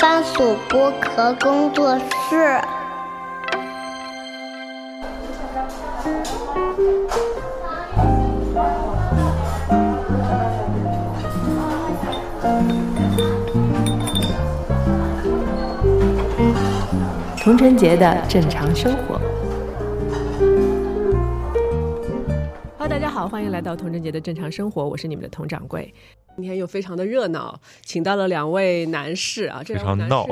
番薯剥壳工作室。童晨杰的正常生活。Hello，大家好，欢迎来到童晨杰的正常生活，我是你们的童掌柜。今天又非常的热闹，请到了两位男士啊，这非常闹，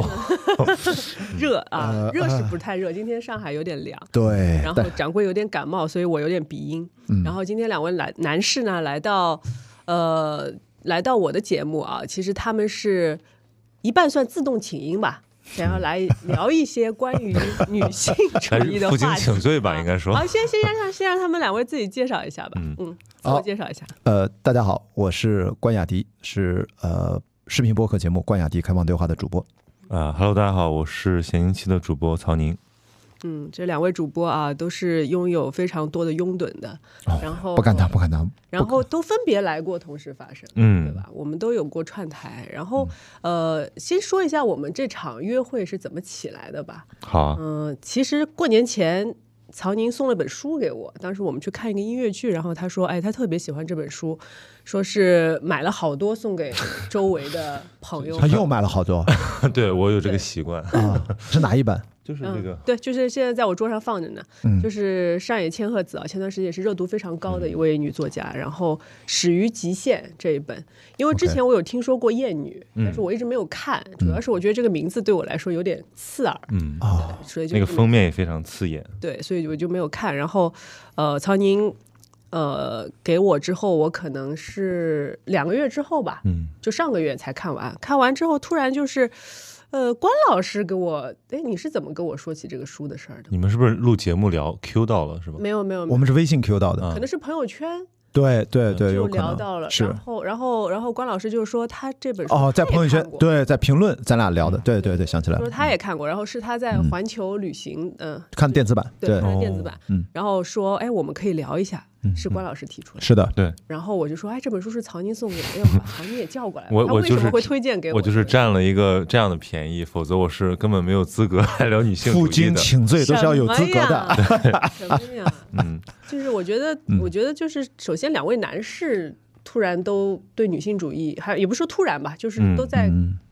热啊，热是不是太热？今天上海有点凉，对。然后掌柜有点感冒，所以我有点鼻音。嗯。然后今天两位来男士呢，来到呃，来到我的节目啊，其实他们是一半算自动请缨吧。想要来聊一些关于女性 主义的话题，负荆请罪吧，应该说。好，先先让先让他们两位自己介绍一下吧。嗯，自我介绍一下。呃，大家好，我是关雅迪，是呃视频播客节目《关雅迪开放对话》的主播。啊，Hello，大家好，我是闲宁期的主播曹宁。嗯，这两位主播啊，都是拥有非常多的拥趸的，然后不敢当，不敢当，然后都分别来过同时发生，嗯，对吧？我们都有过串台，然后呃，先说一下我们这场约会是怎么起来的吧。好，嗯，其实过年前曹宁送了本书给我，当时我们去看一个音乐剧，然后他说，哎，他特别喜欢这本书，说是买了好多送给周围的朋友。他又买了好多，对我有这个习惯 啊，是哪一本？就是这个，对，就是现在在我桌上放着呢。就是上野千鹤子啊，前段时间也是热度非常高的一位女作家。然后《始于极限》这一本，因为之前我有听说过《艳女》，但是我一直没有看，主要是我觉得这个名字对我来说有点刺耳。嗯啊，所以就那个封面也非常刺眼。对，所以我就没有看。然后，呃，曹宁，呃，给我之后，我可能是两个月之后吧，嗯，就上个月才看完。看完之后，突然就是。呃，关老师给我，哎，你是怎么跟我说起这个书的事儿的？你们是不是录节目聊 Q 到了是吧？没有没有，我们是微信 Q 到的，可能是朋友圈。对对对，就聊到了，然后然后然后关老师就是说他这本书哦，在朋友圈对，在评论咱俩聊的，对对对，想起来了，说他也看过，然后是他在环球旅行，嗯，看电子版，对，看电子版，嗯，然后说哎，我们可以聊一下，是关老师提出的，是的，对，然后我就说哎，这本书是曹宁送给我，要把曹宁也叫过来，我我为什么会推荐给我，我就是占了一个这样的便宜，否则我是根本没有资格 来聊女性负荆请罪都是要有资格的，什么呀？嗯，就是我觉得，我觉得就是首先两位男士突然都对女性主义，还有也不是说突然吧，就是都在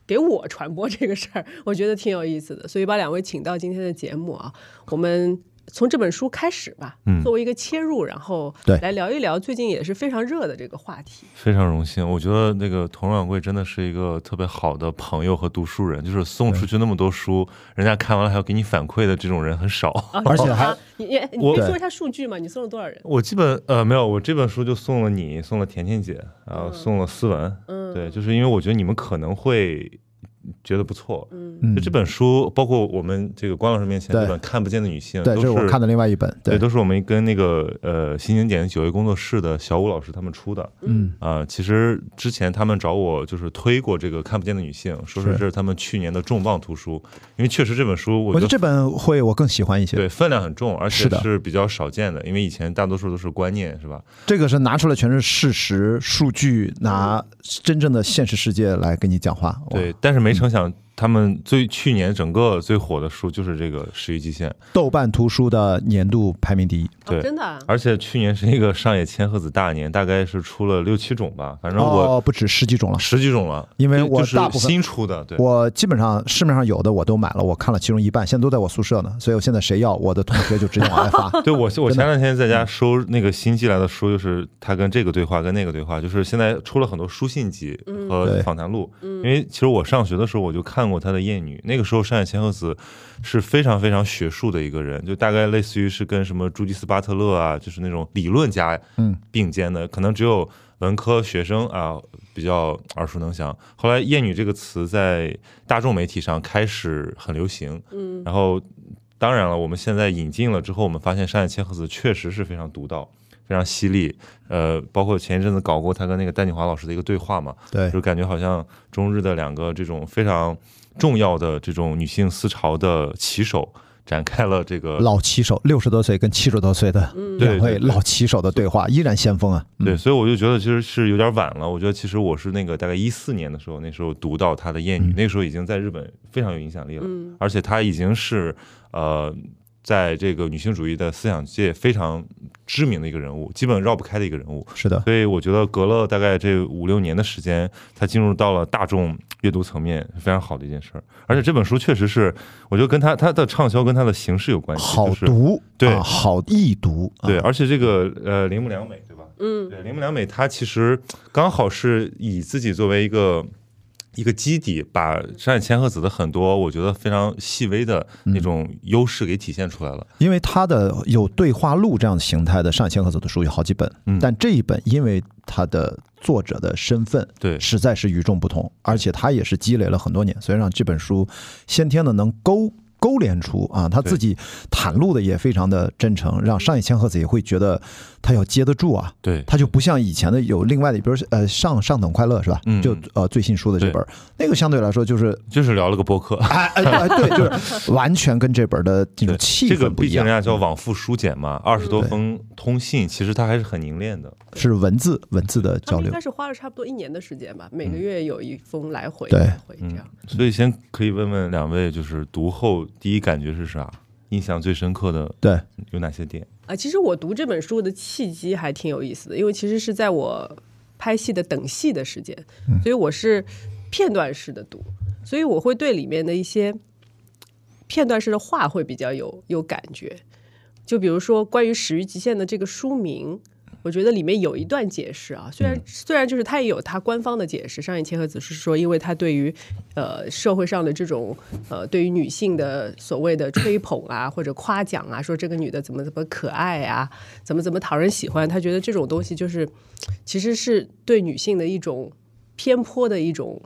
给我传播这个事儿，我觉得挺有意思的，所以把两位请到今天的节目啊，我们。从这本书开始吧，作为一个切入，然后对来聊一聊最近也是非常热的这个话题。非常荣幸，我觉得那个佟掌柜真的是一个特别好的朋友和读书人，就是送出去那么多书，人家看完了还要给你反馈的这种人很少，而且还你你你可以说一下数据吗？你送了多少人？我基本呃没有，我这本书就送了你，送了甜甜姐，然后送了思文，嗯，对，就是因为我觉得你们可能会。觉得不错，嗯，就这本书，包括我们这个关老师面前这本《看不见的女性》，对，这是我看的另外一本，对，都是我们跟那个呃新经典九月工作室的小武老师他们出的，嗯。啊，其实之前他们找我就是推过这个《看不见的女性》，说是这是他们去年的重磅图书，因为确实这本书，我觉得这本会我更喜欢一些，对，分量很重，而且是比较少见的，因为以前大多数都是观念，是吧？这个是拿出来全是事实数据，拿真正的现实世界来跟你讲话，对，但是没成想。他们最去年整个最火的书就是这个《始于极限》，豆瓣图书的年度排名第一。对，真的。而且去年是一个上野千鹤子大年，大概是出了六七种吧，反正我不止十几种了，十几种了。因为我大部分新出的，对，我基本上市面上有的我都买了，我看了其中一半，现在都在我宿舍呢。所以我现在谁要，我的同学就直接往外发。对我，我前两天在家收那个新寄来的书，就是他跟这个对话，跟那个对话，就是现在出了很多书信集和访谈录。因为其实我上学的时候我就看过他的《艳女》。那个时候，山野千鹤子是非常非常学术的一个人，就大概类似于是跟什么朱迪斯巴特勒啊，就是那种理论家嗯并肩的，可能只有文科学生啊比较耳熟能详。后来“厌女”这个词在大众媒体上开始很流行，嗯，然后当然了，我们现在引进了之后，我们发现山野千鹤子确实是非常独到、非常犀利。呃，包括前一阵子搞过他跟那个戴锦华老师的一个对话嘛，对，就感觉好像中日的两个这种非常。重要的这种女性思潮的旗手，展开了这个老棋手六十多岁跟七十多岁的两位老棋手的对话，依然先锋啊。对，所以我就觉得其实是有点晚了。我觉得其实我是那个大概一四年的时候，那时候读到他的《艳女》，那时候已经在日本非常有影响力了，而且他已经是呃。在这个女性主义的思想界非常知名的一个人物，基本绕不开的一个人物。是的，所以我觉得隔了大概这五六年的时间，他进入到了大众阅读层面，非常好的一件事儿。而且这本书确实是，我觉得跟他他的畅销跟他的形式有关系，好读，对，好易读，对。而且这个呃铃木良美，对吧？嗯，对，铃木良美，她其实刚好是以自己作为一个。一个基底，把山野千鹤子的很多我觉得非常细微的那种优势给体现出来了。因为他的有对话录这样的形态的山野千鹤子的书有好几本，但这一本因为他的作者的身份，对，实在是与众不同，而且他也是积累了很多年，所以让这本书先天的能勾。勾连出啊，他自己袒露的也非常的真诚，让上野千鹤子也会觉得他要接得住啊。对，他就不像以前的有另外的，比如呃上上等快乐是吧？嗯，就呃最新书的这本，那个相对来说就是就是聊了个播客，哎哎对，就是 完全跟这本的这种气氛不一样。人家叫往复书简嘛，二十多封通信，其实他还是很凝练的，是文字文字的交流。应该是花了差不多一年的时间吧，每个月有一封来回来回这样。所以先可以问问两位，就是读后。第一感觉是啥？印象最深刻的对有哪些点啊？其实我读这本书的契机还挺有意思的，因为其实是在我拍戏的等戏的时间，所以我是片段式的读，所以我会对里面的一些片段式的话会比较有有感觉。就比如说关于《始于极限》的这个书名。我觉得里面有一段解释啊，虽然虽然就是他也有他官方的解释，上野千鹤子是说，因为他对于呃社会上的这种呃对于女性的所谓的吹捧啊 或者夸奖啊，说这个女的怎么怎么可爱啊，怎么怎么讨人喜欢，他觉得这种东西就是其实是对女性的一种偏颇的一种。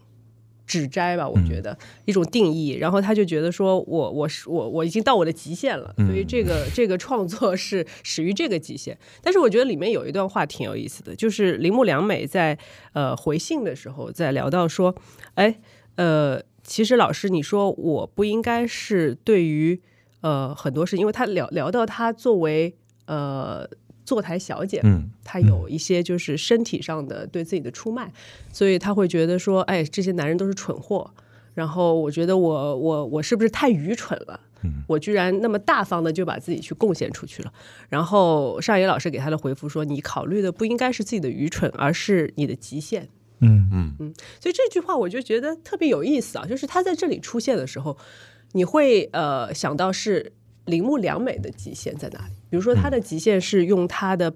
指摘吧，我觉得一种定义，然后他就觉得说，我我是我我已经到我的极限了，所以这个这个创作是始于这个极限。但是我觉得里面有一段话挺有意思的，就是铃木良美在呃回信的时候，在聊到说，哎呃，其实老师你说我不应该是对于呃很多事，因为他聊聊到他作为呃。坐台小姐，嗯，她有一些就是身体上的对自己的出卖，所以她会觉得说，哎，这些男人都是蠢货。然后我觉得我我我是不是太愚蠢了？嗯，我居然那么大方的就把自己去贡献出去了。然后上野老师给他的回复说，你考虑的不应该是自己的愚蠢，而是你的极限。嗯嗯嗯。所以这句话我就觉得特别有意思啊，就是他在这里出现的时候，你会呃想到是。铃木良美的极限在哪里？比如说，她的极限是用她的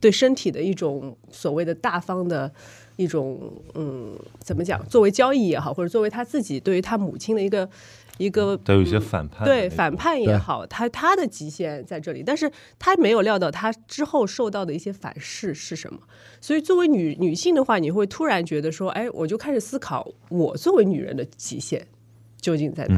对身体的一种所谓的大方的一种，嗯，怎么讲？作为交易也好，或者作为她自己对于她母亲的一个一个，都有一些反叛，对反叛也好，她她的极限在这里，但是她没有料到她之后受到的一些反噬是什么。所以，作为女女性的话，你会突然觉得说，哎，我就开始思考我作为女人的极限。究竟在哪？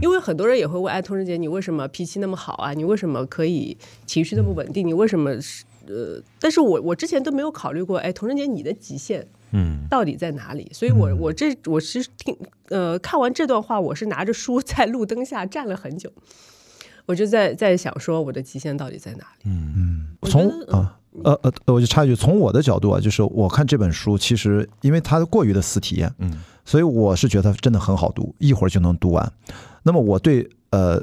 因为很多人也会问：哎，童人姐，你为什么脾气那么好啊？你为什么可以情绪那么稳定？你为什么是呃？但是我我之前都没有考虑过，哎，童人姐，你的极限嗯到底在哪里？所以我我这我其实听呃看完这段话，我是拿着书在路灯下站了很久，我就在在想说我的极限到底在哪里？嗯嗯，从啊呃呃，我就插一句，从我的角度啊，就是我看这本书，其实因为它过于的私体验，嗯。所以我是觉得真的很好读，一会儿就能读完。那么我对呃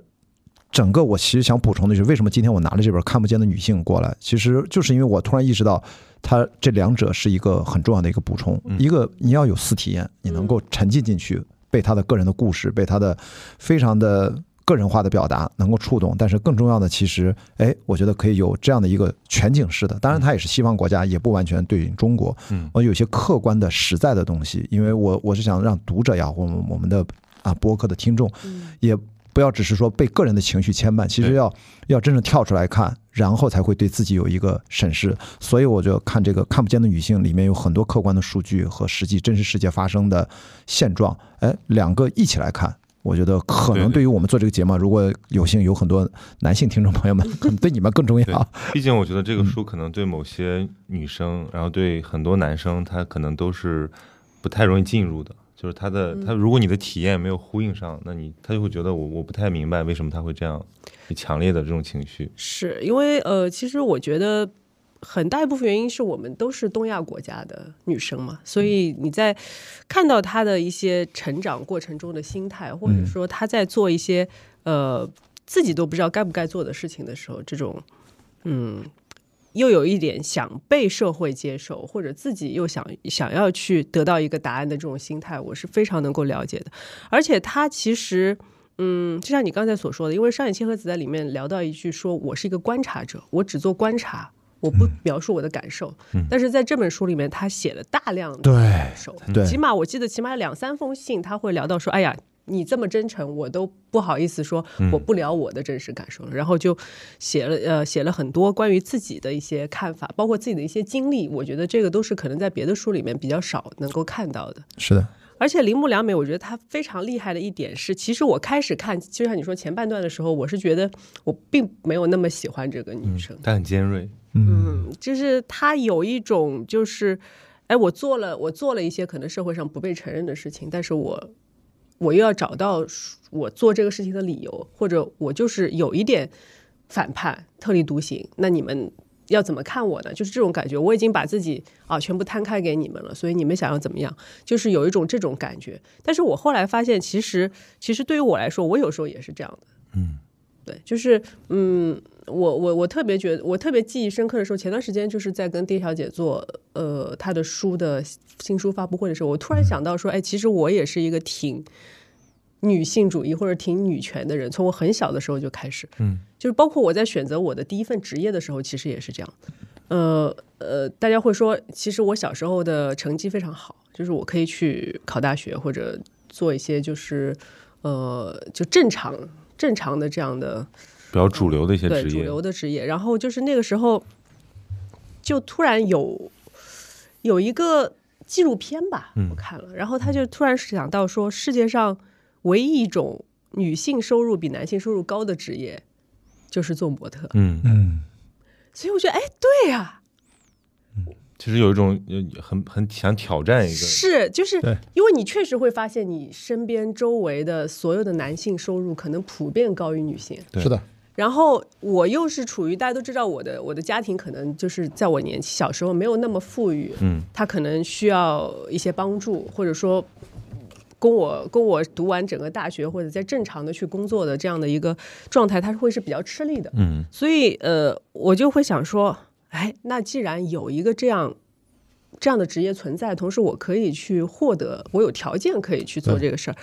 整个我其实想补充的就是，为什么今天我拿了这本《看不见的女性》过来，其实就是因为我突然意识到，它这两者是一个很重要的一个补充。一个你要有私体验，你能够沉浸进去，被他的个人的故事，被他的非常的。个人化的表达能够触动，但是更重要的，其实，哎，我觉得可以有这样的一个全景式的。当然，它也是西方国家，也不完全对应中国。嗯，我有些客观的、实在的东西，因为我我是想让读者呀，我们我们的啊播客的听众，也不要只是说被个人的情绪牵绊，其实要要真正跳出来看，然后才会对自己有一个审视。所以，我就看这个看不见的女性里面有很多客观的数据和实际真实世界发生的现状，哎，两个一起来看。我觉得可能对于我们做这个节目，如果有幸有很多男性听众朋友们，可能对你们更重要。毕竟我觉得这个书可能对某些女生，然后对很多男生，他可能都是不太容易进入的。就是他的他，如果你的体验没有呼应上，那你他就会觉得我我不太明白为什么他会这样强烈的这种情绪。是因为呃，其实我觉得很大一部分原因是我们都是东亚国家的女生嘛，所以你在看到她的一些成长过程中的心态，或者说她在做一些呃自己都不知道该不该做的事情的时候，这种嗯。又有一点想被社会接受，或者自己又想想要去得到一个答案的这种心态，我是非常能够了解的。而且她其实，嗯，就像你刚才所说的，因为上野千鹤子在里面聊到一句，说我是一个观察者，我只做观察，我不描述我的感受。但是在这本书里面，他写了大量的感受，起码我记得起码两三封信，他会聊到说，哎呀。你这么真诚，我都不好意思说我不聊我的真实感受了。然后就写了呃写了很多关于自己的一些看法，包括自己的一些经历。我觉得这个都是可能在别的书里面比较少能够看到的。是的，而且铃木良美，我觉得她非常厉害的一点是，其实我开始看，就像你说前半段的时候，我是觉得我并没有那么喜欢这个女生。她很尖锐，嗯，就是他有一种就是，哎，我做了我做了一些可能社会上不被承认的事情，但是我。我又要找到我做这个事情的理由，或者我就是有一点反叛、特立独行，那你们要怎么看我呢？就是这种感觉，我已经把自己啊全部摊开给你们了，所以你们想要怎么样，就是有一种这种感觉。但是我后来发现，其实其实对于我来说，我有时候也是这样的。嗯，对，就是嗯。我我我特别觉得，我特别记忆深刻的时候，前段时间就是在跟丁小姐做呃她的书的新书发布会的时候，我突然想到说，哎，其实我也是一个挺女性主义或者挺女权的人，从我很小的时候就开始，嗯，就是包括我在选择我的第一份职业的时候，其实也是这样。呃呃，大家会说，其实我小时候的成绩非常好，就是我可以去考大学或者做一些就是呃就正常正常的这样的。比较主流的一些职业，主流的职业。然后就是那个时候，就突然有有一个纪录片吧，我看了，然后他就突然想到说，世界上唯一一种女性收入比男性收入高的职业，就是做模特。嗯。嗯，所以我觉得，哎，对呀，其实有一种很很想挑战一个，是就是因为你确实会发现，你身边周围的所有的男性收入可能普遍高于女性，是的。然后我又是处于大家都知道我的我的家庭可能就是在我年小时候没有那么富裕，嗯，他可能需要一些帮助，或者说供我供我读完整个大学或者在正常的去工作的这样的一个状态，他是会是比较吃力的，嗯，所以呃我就会想说，哎，那既然有一个这样这样的职业存在，同时我可以去获得，我有条件可以去做这个事儿，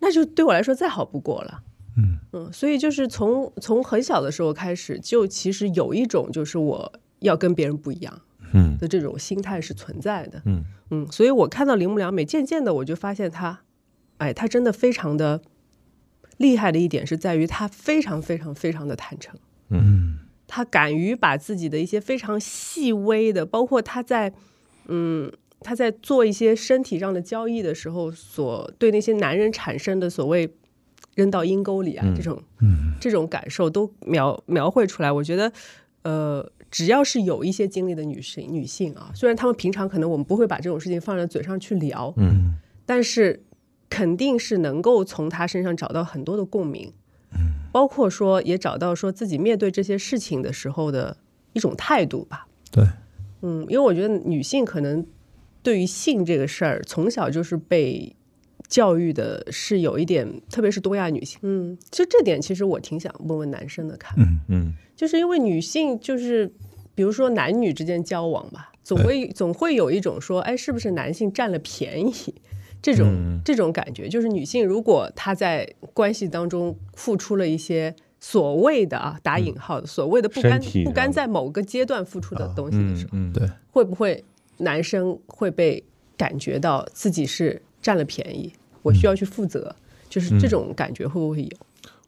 那就对我来说再好不过了。嗯。嗯，所以就是从从很小的时候开始，就其实有一种就是我要跟别人不一样，嗯。的这种心态是存在的，嗯。嗯，所以我看到铃木良美，渐渐的我就发现她，哎，她真的非常的厉害的一点是在于她非常非常非常的坦诚，嗯，她敢于把自己的一些非常细微的，包括她在嗯她在做一些身体上的交易的时候，所对那些男人产生的所谓。扔到阴沟里啊，这种这种感受都描描绘出来。我觉得，呃，只要是有一些经历的女性女性啊，虽然她们平常可能我们不会把这种事情放在嘴上去聊，嗯，但是肯定是能够从她身上找到很多的共鸣，嗯，包括说也找到说自己面对这些事情的时候的一种态度吧。对，嗯，因为我觉得女性可能对于性这个事儿，从小就是被。教育的是有一点，特别是东亚女性，嗯，其实这点其实我挺想问问男生的看，嗯嗯，就是因为女性就是，比如说男女之间交往吧，总会总会有一种说，哎，是不是男性占了便宜？这种这种感觉？就是女性如果她在关系当中付出了一些所谓的啊打引号的所谓的不甘不甘在某个阶段付出的东西的时候，对，会不会男生会被感觉到自己是占了便宜？我需要去负责，就是这种感觉会不会有？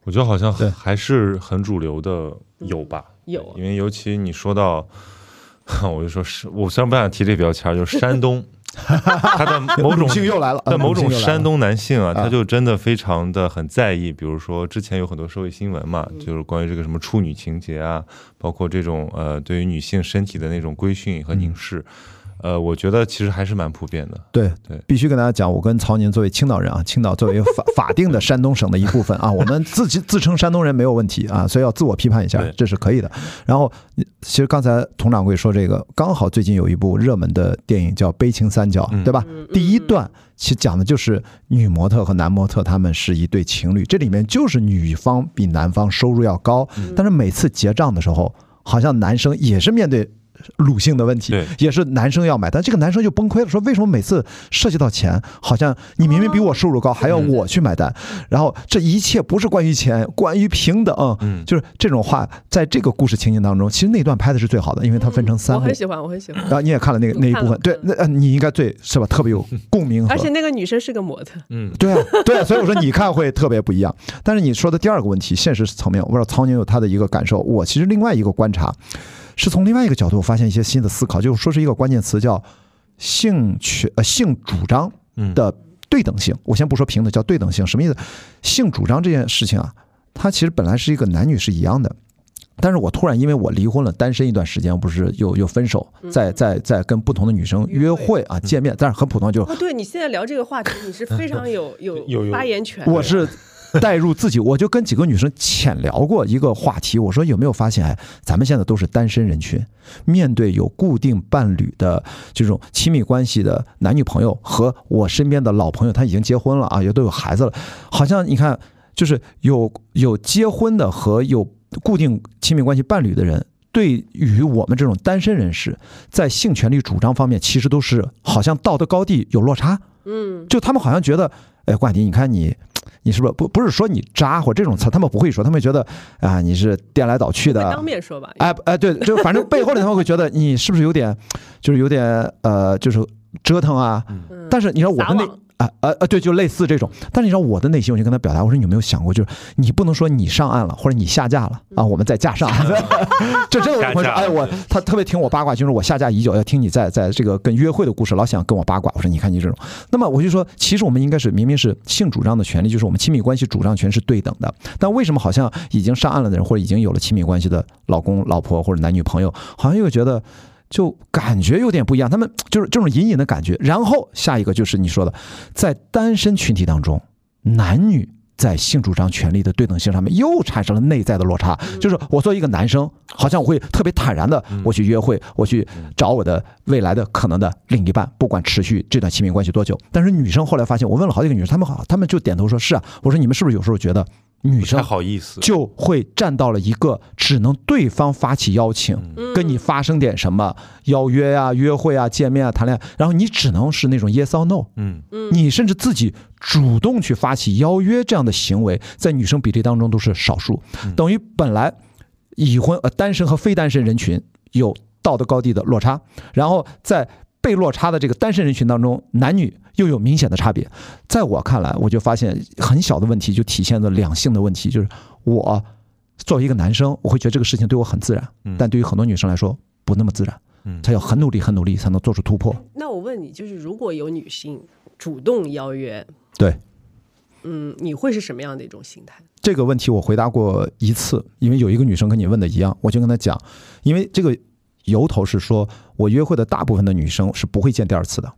我觉得好像还是很主流的有吧，有。因为尤其你说到，我就说是我虽然不想提这标签，就是山东，他的某种性又来了，但某种山东男性啊，他就真的非常的很在意。比如说之前有很多社会新闻嘛，就是关于这个什么处女情节啊，包括这种呃对于女性身体的那种规训和凝视。呃，我觉得其实还是蛮普遍的。对对，必须跟大家讲，我跟曹宁作为青岛人啊，青岛作为法法定的山东省的一部分啊，我们自己自称山东人没有问题啊，所以要自我批判一下，这是可以的。然后，其实刚才佟掌柜说这个，刚好最近有一部热门的电影叫《悲情三角》，对吧？第一段其实讲的就是女模特和男模特他们是一对情侣，这里面就是女方比男方收入要高，但是每次结账的时候，好像男生也是面对。鲁性的问题，也是男生要买，但这个男生就崩溃了，说为什么每次涉及到钱，好像你明明比我收入高，还要我去买单？然后这一切不是关于钱，关于平等。嗯，就是这种话，在这个故事情景当中，其实那段拍的是最好的，因为它分成三幕。我很喜欢，我很喜欢。然后你也看了那个那一部分，对，那你应该最是吧？特别有共鸣。而且那个女生是个模特。嗯，对啊，对啊，所以我说你看会特别不一样。但是你说的第二个问题，现实层面，我不知道曹宁有他的一个感受，我其实另外一个观察。是从另外一个角度发现一些新的思考，就是说是一个关键词叫性权呃性主张的对等性。我先不说平等，叫对等性，什么意思？性主张这件事情啊，它其实本来是一个男女是一样的，但是我突然因为我离婚了，单身一段时间，不是又又分手，在在在跟不同的女生约会啊见面，但是很普通就哦，对你现在聊这个话题，你是非常有 有发言权，我是。带入自己，我就跟几个女生浅聊过一个话题，我说有没有发现，哎，咱们现在都是单身人群，面对有固定伴侣的这种亲密关系的男女朋友，和我身边的老朋友，他已经结婚了啊，也都有孩子了，好像你看，就是有有结婚的和有固定亲密关系伴侣的人，对于我们这种单身人士，在性权利主张方面，其实都是好像道德高地有落差，嗯，就他们好像觉得，哎，冠迪，你看你。你是不是不不是说你渣或这种词，他们不会说，他们觉得啊你是颠来倒去的，当面说吧。哎哎，对，就反正背后里他们会觉得你是不是有点，就是有点呃，就是折腾啊。但是你说我的那。啊呃呃，对，就类似这种。但是你知道我的内心，我就跟他表达，我说你有没有想过，就是你不能说你上岸了，或者你下架了啊，我们再架上。就这个我说。哎，我他特别听我八卦，就是我下架已久，要听你在在这个跟约会的故事，老想跟我八卦。我说你看你这种，那么我就说，其实我们应该是明明是性主张的权利，就是我们亲密关系主张权是对等的。但为什么好像已经上岸了的人，或者已经有了亲密关系的老公、老婆或者男女朋友，好像又觉得？就感觉有点不一样，他们 就是这种隐隐的感觉。然后下一个就是你说的，在单身群体当中，男女在性主张权利的对等性上面又产生了内在的落差。就是我作为一个男生，好像我会特别坦然的，我去约会，我去找我的未来的可能的另一半，不管持续这段亲密关系多久。但是女生后来发现，我问了好几个女生，她们好，她们就点头说是啊。我说你们是不是有时候觉得？女生好意思，就会站到了一个只能对方发起邀请，跟你发生点什么邀约啊、约会啊、见面啊、谈恋爱，然后你只能是那种 yes or no，嗯。嗯，你甚至自己主动去发起邀约这样的行为，在女生比例当中都是少数，等于本来已婚呃单身和非单身人群有道德高地的落差，然后在。被落差的这个单身人群当中，男女又有明显的差别。在我看来，我就发现很小的问题就体现了两性的问题，就是我作为一个男生，我会觉得这个事情对我很自然，但对于很多女生来说不那么自然。嗯，她要很努力、很努力才能做出突破。那我问你，就是如果有女性主动邀约，对，嗯，你会是什么样的一种心态？这个问题我回答过一次，因为有一个女生跟你问的一样，我就跟她讲，因为这个。由头是说，我约会的大部分的女生是不会见第二次的，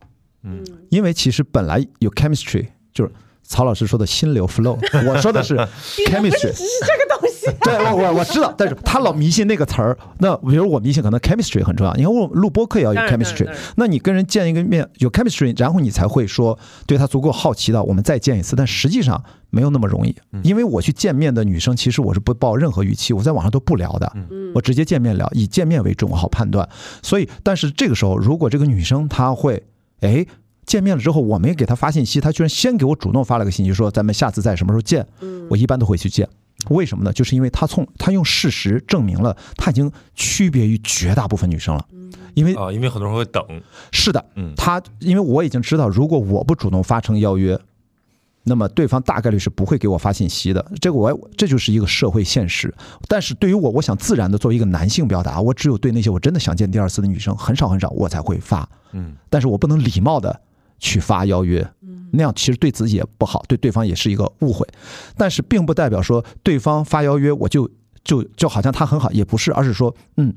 嗯，因为其实本来有 chemistry，就是曹老师说的心流 flow，我说的是 chemistry，只是这个东西。对，我我我知道，但是他老迷信那个词儿。那比如我迷信，可能 chemistry 很重要。你看我录播课也要有 chemistry，那你跟人见一个面有 chemistry，然后你才会说对他足够好奇的，我们再见一次。但实际上没有那么容易，因为我去见面的女生，其实我是不抱任何预期，我在网上都不聊的，我直接见面聊，以见面为准，我好判断。所以，但是这个时候，如果这个女生她会，哎，见面了之后，我没给他发信息，他居然先给我主动发了个信息，说咱们下次在什么时候见？我一般都会去见。为什么呢？就是因为他从他用事实证明了他已经区别于绝大部分女生了。因为啊，因为很多人会等。是的，嗯，他因为我已经知道，如果我不主动发成邀约，那么对方大概率是不会给我发信息的。这个我这就是一个社会现实。但是对于我，我想自然的作为一个男性表达，我只有对那些我真的想见第二次的女生，很少很少我才会发。嗯，但是我不能礼貌的去发邀约。那样其实对自己也不好，对对方也是一个误会，但是并不代表说对方发邀约我就就就好像他很好，也不是，而是说，嗯，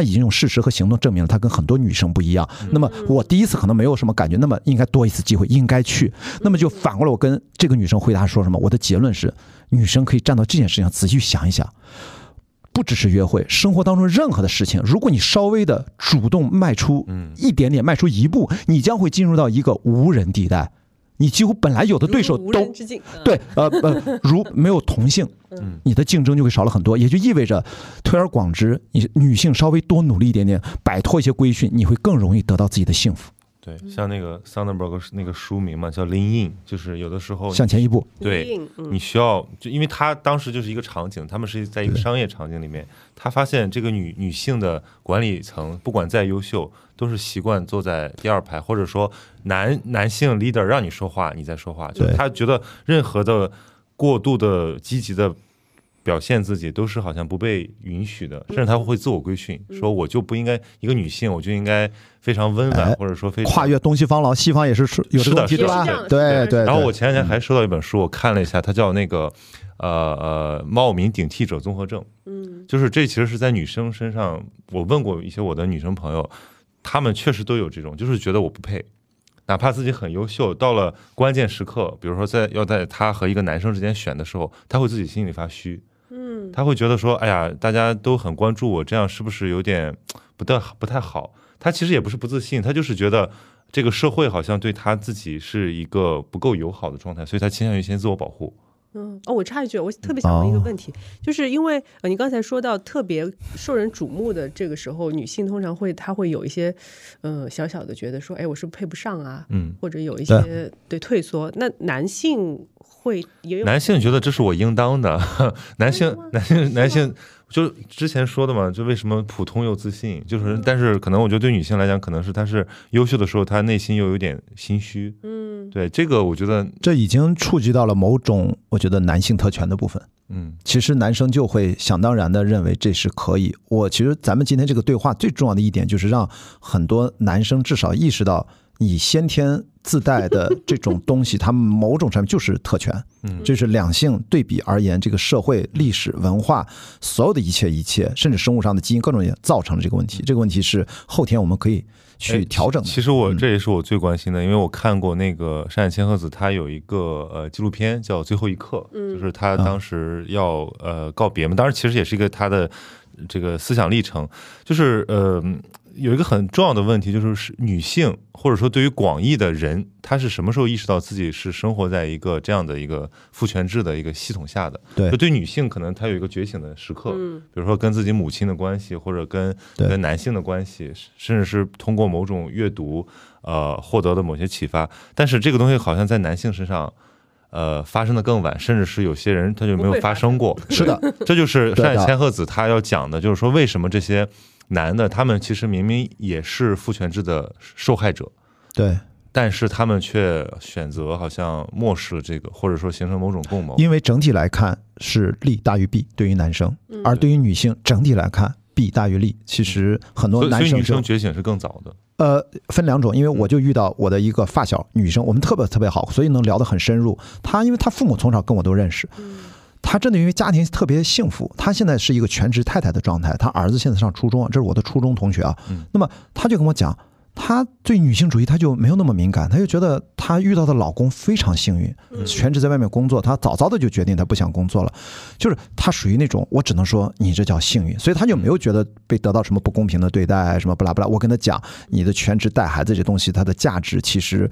他他已经用事实和行动证明了他跟很多女生不一样。那么我第一次可能没有什么感觉，那么应该多一次机会，应该去。那么就反过来，我跟这个女生回答说什么？我的结论是，女生可以站到这件事情上仔细想一想。不只是约会，生活当中任何的事情，如果你稍微的主动迈出一点点，迈出一步，你将会进入到一个无人地带。你几乎本来有的对手都对，呃呃，如没有同性，你的竞争就会少了很多。也就意味着，推而广之，你女性稍微多努力一点点，摆脱一些规训，你会更容易得到自己的幸福。对，像那个 Sundberg 那个书名嘛，叫《Lean In》，就是有的时候向前一步。对，你需要就因为他当时就是一个场景，他们是在一个商业场景里面，他发现这个女女性的管理层不管再优秀，都是习惯坐在第二排，或者说男男性 leader 让你说话，你在说话，就他觉得任何的过度的积极的。表现自己都是好像不被允许的，甚至他会自我规训，说我就不应该一个女性，我就应该非常温婉，或者说非跨越东西方了。西方也是是有的，对吧？对对。然后我前两天还收到一本书，我看了一下，它叫那个呃呃冒名顶替者综合症。嗯，就是这其实是在女生身上，我问过一些我的女生朋友，她们确实都有这种，就是觉得我不配，哪怕自己很优秀，到了关键时刻，比如说在要在他和一个男生之间选的时候，他会自己心里发虚。他会觉得说，哎呀，大家都很关注我，这样是不是有点不太不太好？他其实也不是不自信，他就是觉得这个社会好像对他自己是一个不够友好的状态，所以他倾向于先自我保护。嗯，哦，我插一句，我特别想问一个问题，就是因为呃，你刚才说到特别受人瞩目的这个时候，女性通常会她会有一些嗯小小的觉得说，哎，我是不是配不上啊？嗯，或者有一些对退缩。那男性。会也有男性觉得这是我应当的，男性男性男性就之前说的嘛，就为什么普通又自信，就是但是可能我觉得对女性来讲，可能是她是优秀的时候，她内心又有点心虚。嗯，对这个我觉得这已经触及到了某种我觉得男性特权的部分。嗯，其实男生就会想当然的认为这是可以。我其实咱们今天这个对话最重要的一点就是让很多男生至少意识到。你先天自带的这种东西，它某种程度就是特权，嗯，这是两性对比而言，这个社会、历史文化所有的一切一切，甚至生物上的基因各种也造成了这个问题。这个问题是后天我们可以去调整的。其实我这也是我最关心的，因为我看过那个山野千鹤子，他有一个呃纪录片叫《最后一刻》，就是他当时要呃告别嘛，当然其实也是一个他的这个思想历程，就是呃。有一个很重要的问题，就是是女性，或者说对于广义的人，她是什么时候意识到自己是生活在一个这样的一个父权制的一个系统下的？对，就对女性，可能她有一个觉醒的时刻，比如说跟自己母亲的关系，或者跟跟男性的关系，甚至是通过某种阅读，呃，获得的某些启发。但是这个东西好像在男性身上，呃，发生的更晚，甚至是有些人他就没有发生过。是的，这就是山野千鹤子他要讲的，就是说为什么这些。男的，他们其实明明也是父权制的受害者，对，但是他们却选择好像漠视了这个，或者说形成某种共谋。因为整体来看是利大于弊，对于男生，而对于女性整体来看弊大于利。其实很多男生女生觉醒是更早的。呃，分两种，因为我就遇到我的一个发小女生，我们特别特别好，所以能聊得很深入。她因为她父母从小跟我都认识。他真的因为家庭特别幸福，她现在是一个全职太太的状态。她儿子现在上初中，这是我的初中同学啊。那么她就跟我讲，她对女性主义她就没有那么敏感，她就觉得她遇到的老公非常幸运，全职在外面工作。她早早的就决定她不想工作了，就是她属于那种我只能说你这叫幸运，所以她就没有觉得被得到什么不公平的对待，什么不拉不拉。我跟她讲，你的全职带孩子这东西，它的价值其实。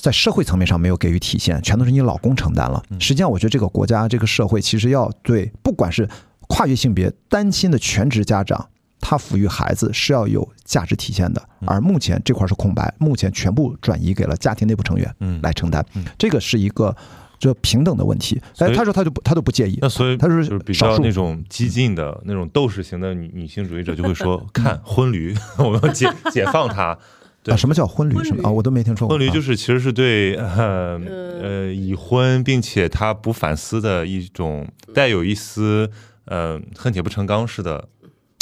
在社会层面上没有给予体现，全都是你老公承担了。实际上，我觉得这个国家、这个社会其实要对，不管是跨越性别、单亲的全职家长，他抚育孩子是要有价值体现的。而目前这块是空白，目前全部转移给了家庭内部成员来承担。这个是一个就平等的问题。哎，他说他就不他都不介意。那所以他说就是比较那种激进的那种斗士型的女女性主义者就会说：看婚驴，我们要解解放他。啊，什么叫婚驴？什么啊？我都没听说过。婚驴就是其实是对呃呃已婚并且他不反思的一种带有一丝呃恨铁不成钢式的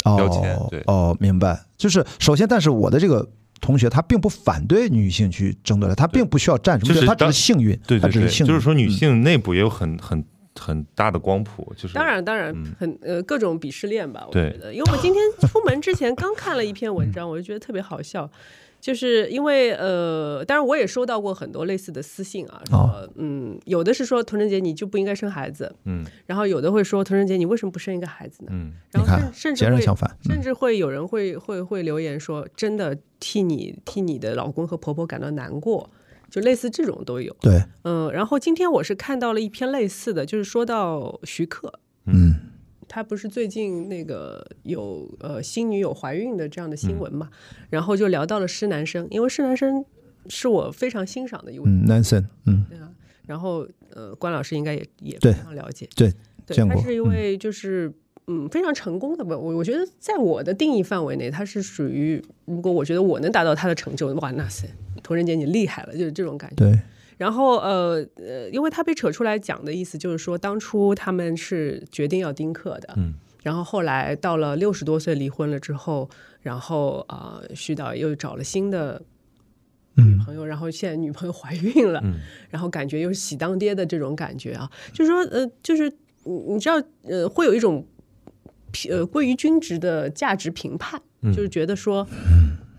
标签。对哦，明白。就是首先，但是我的这个同学他并不反对女性去争夺，他并不需要占什么，他只是幸运，对对对，就是说女性内部也有很很很大的光谱，就是当然当然很呃各种鄙视链吧，我觉得，因为我今天出门之前刚看了一篇文章，我就觉得特别好笑。就是因为呃，当然我也收到过很多类似的私信啊，说嗯，有的是说童贞杰你就不应该生孩子，嗯，然后有的会说童贞杰你为什么不生一个孩子呢？嗯，然后甚至会甚至会有人会会会留言说真的替你替你的老公和婆婆感到难过，就类似这种都有。对，嗯，然后今天我是看到了一篇类似的，就是说到徐克，嗯。他不是最近那个有呃新女友怀孕的这样的新闻嘛？然后就聊到了施南生，因为施南生是我非常欣赏的一位男生，嗯，对啊。然后呃，关老师应该也也非常了解，对，对，他是一位就是嗯非常成功的吧？我我觉得在我的定义范围内，他是属于如果我觉得我能达到他的成就，哇，那是童仁杰你厉害了，就是这种感觉。对。然后呃呃，因为他被扯出来讲的意思就是说，当初他们是决定要丁克的，嗯，然后后来到了六十多岁离婚了之后，然后啊，徐导又找了新的女朋友，然后现在女朋友怀孕了，然后感觉又是喜当爹的这种感觉啊，就是说呃，就是你你知道呃，会有一种呃归于均值的价值评判，就是觉得说，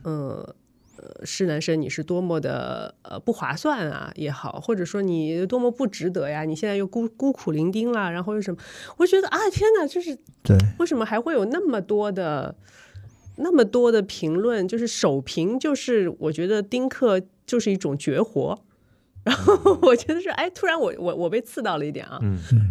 嗯。是男生，你是多么的呃不划算啊也好，或者说你多么不值得呀？你现在又孤孤苦伶仃了，然后又什么？我觉得啊，天哪，就是对，为什么还会有那么多的那么多的评论？就是首评就是我觉得丁克就是一种绝活。然后我觉得是，哎，突然我我我被刺到了一点啊，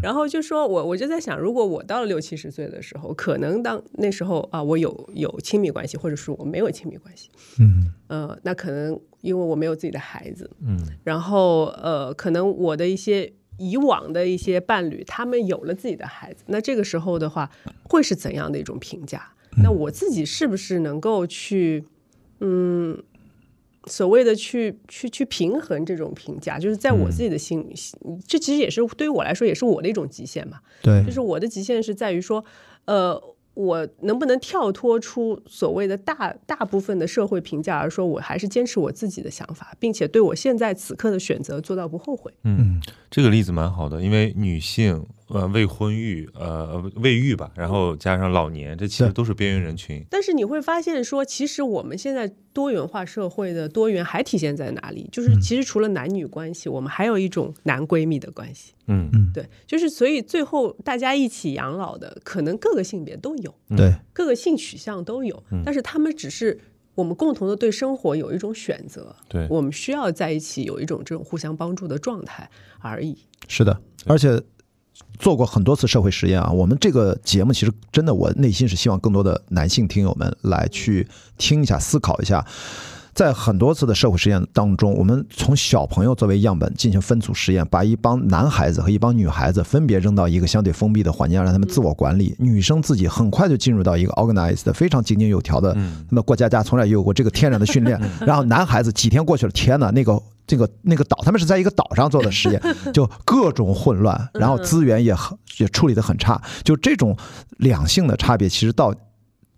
然后就说我我就在想，如果我到了六七十岁的时候，可能当那时候啊，我有有亲密关系，或者是我没有亲密关系，嗯，呃，那可能因为我没有自己的孩子，嗯，然后呃，可能我的一些以往的一些伴侣，他们有了自己的孩子，那这个时候的话，会是怎样的一种评价？那我自己是不是能够去，嗯？所谓的去去去平衡这种评价，就是在我自己的心，这其实也是对于我来说，也是我的一种极限嘛。对，就是我的极限是在于说，呃。我能不能跳脱出所谓的大大部分的社会评价，而说我还是坚持我自己的想法，并且对我现在此刻的选择做到不后悔？嗯，这个例子蛮好的，因为女性呃未婚育呃未育吧，然后加上老年，这其实都是边缘人群。但是你会发现说，其实我们现在多元化社会的多元还体现在哪里？就是其实除了男女关系，我们还有一种男闺蜜的关系。嗯嗯，对，就是所以最后大家一起养老的，可能各个性别都有，对，各个性取向都有，但是他们只是我们共同的对生活有一种选择，对，我们需要在一起有一种这种互相帮助的状态而已。是的，而且做过很多次社会实验啊，我们这个节目其实真的，我内心是希望更多的男性听友们来去听一下，思考一下。在很多次的社会实验当中，我们从小朋友作为样本进行分组实验，把一帮男孩子和一帮女孩子分别扔到一个相对封闭的环境，让他们自我管理。女生自己很快就进入到一个 organized 非常井井有条的。那么过家家从来也有过这个天然的训练。然后男孩子几天过去了，天呐，那个这个那个岛，他们是在一个岛上做的实验，就各种混乱，然后资源也很也处理的很差。就这种两性的差别，其实到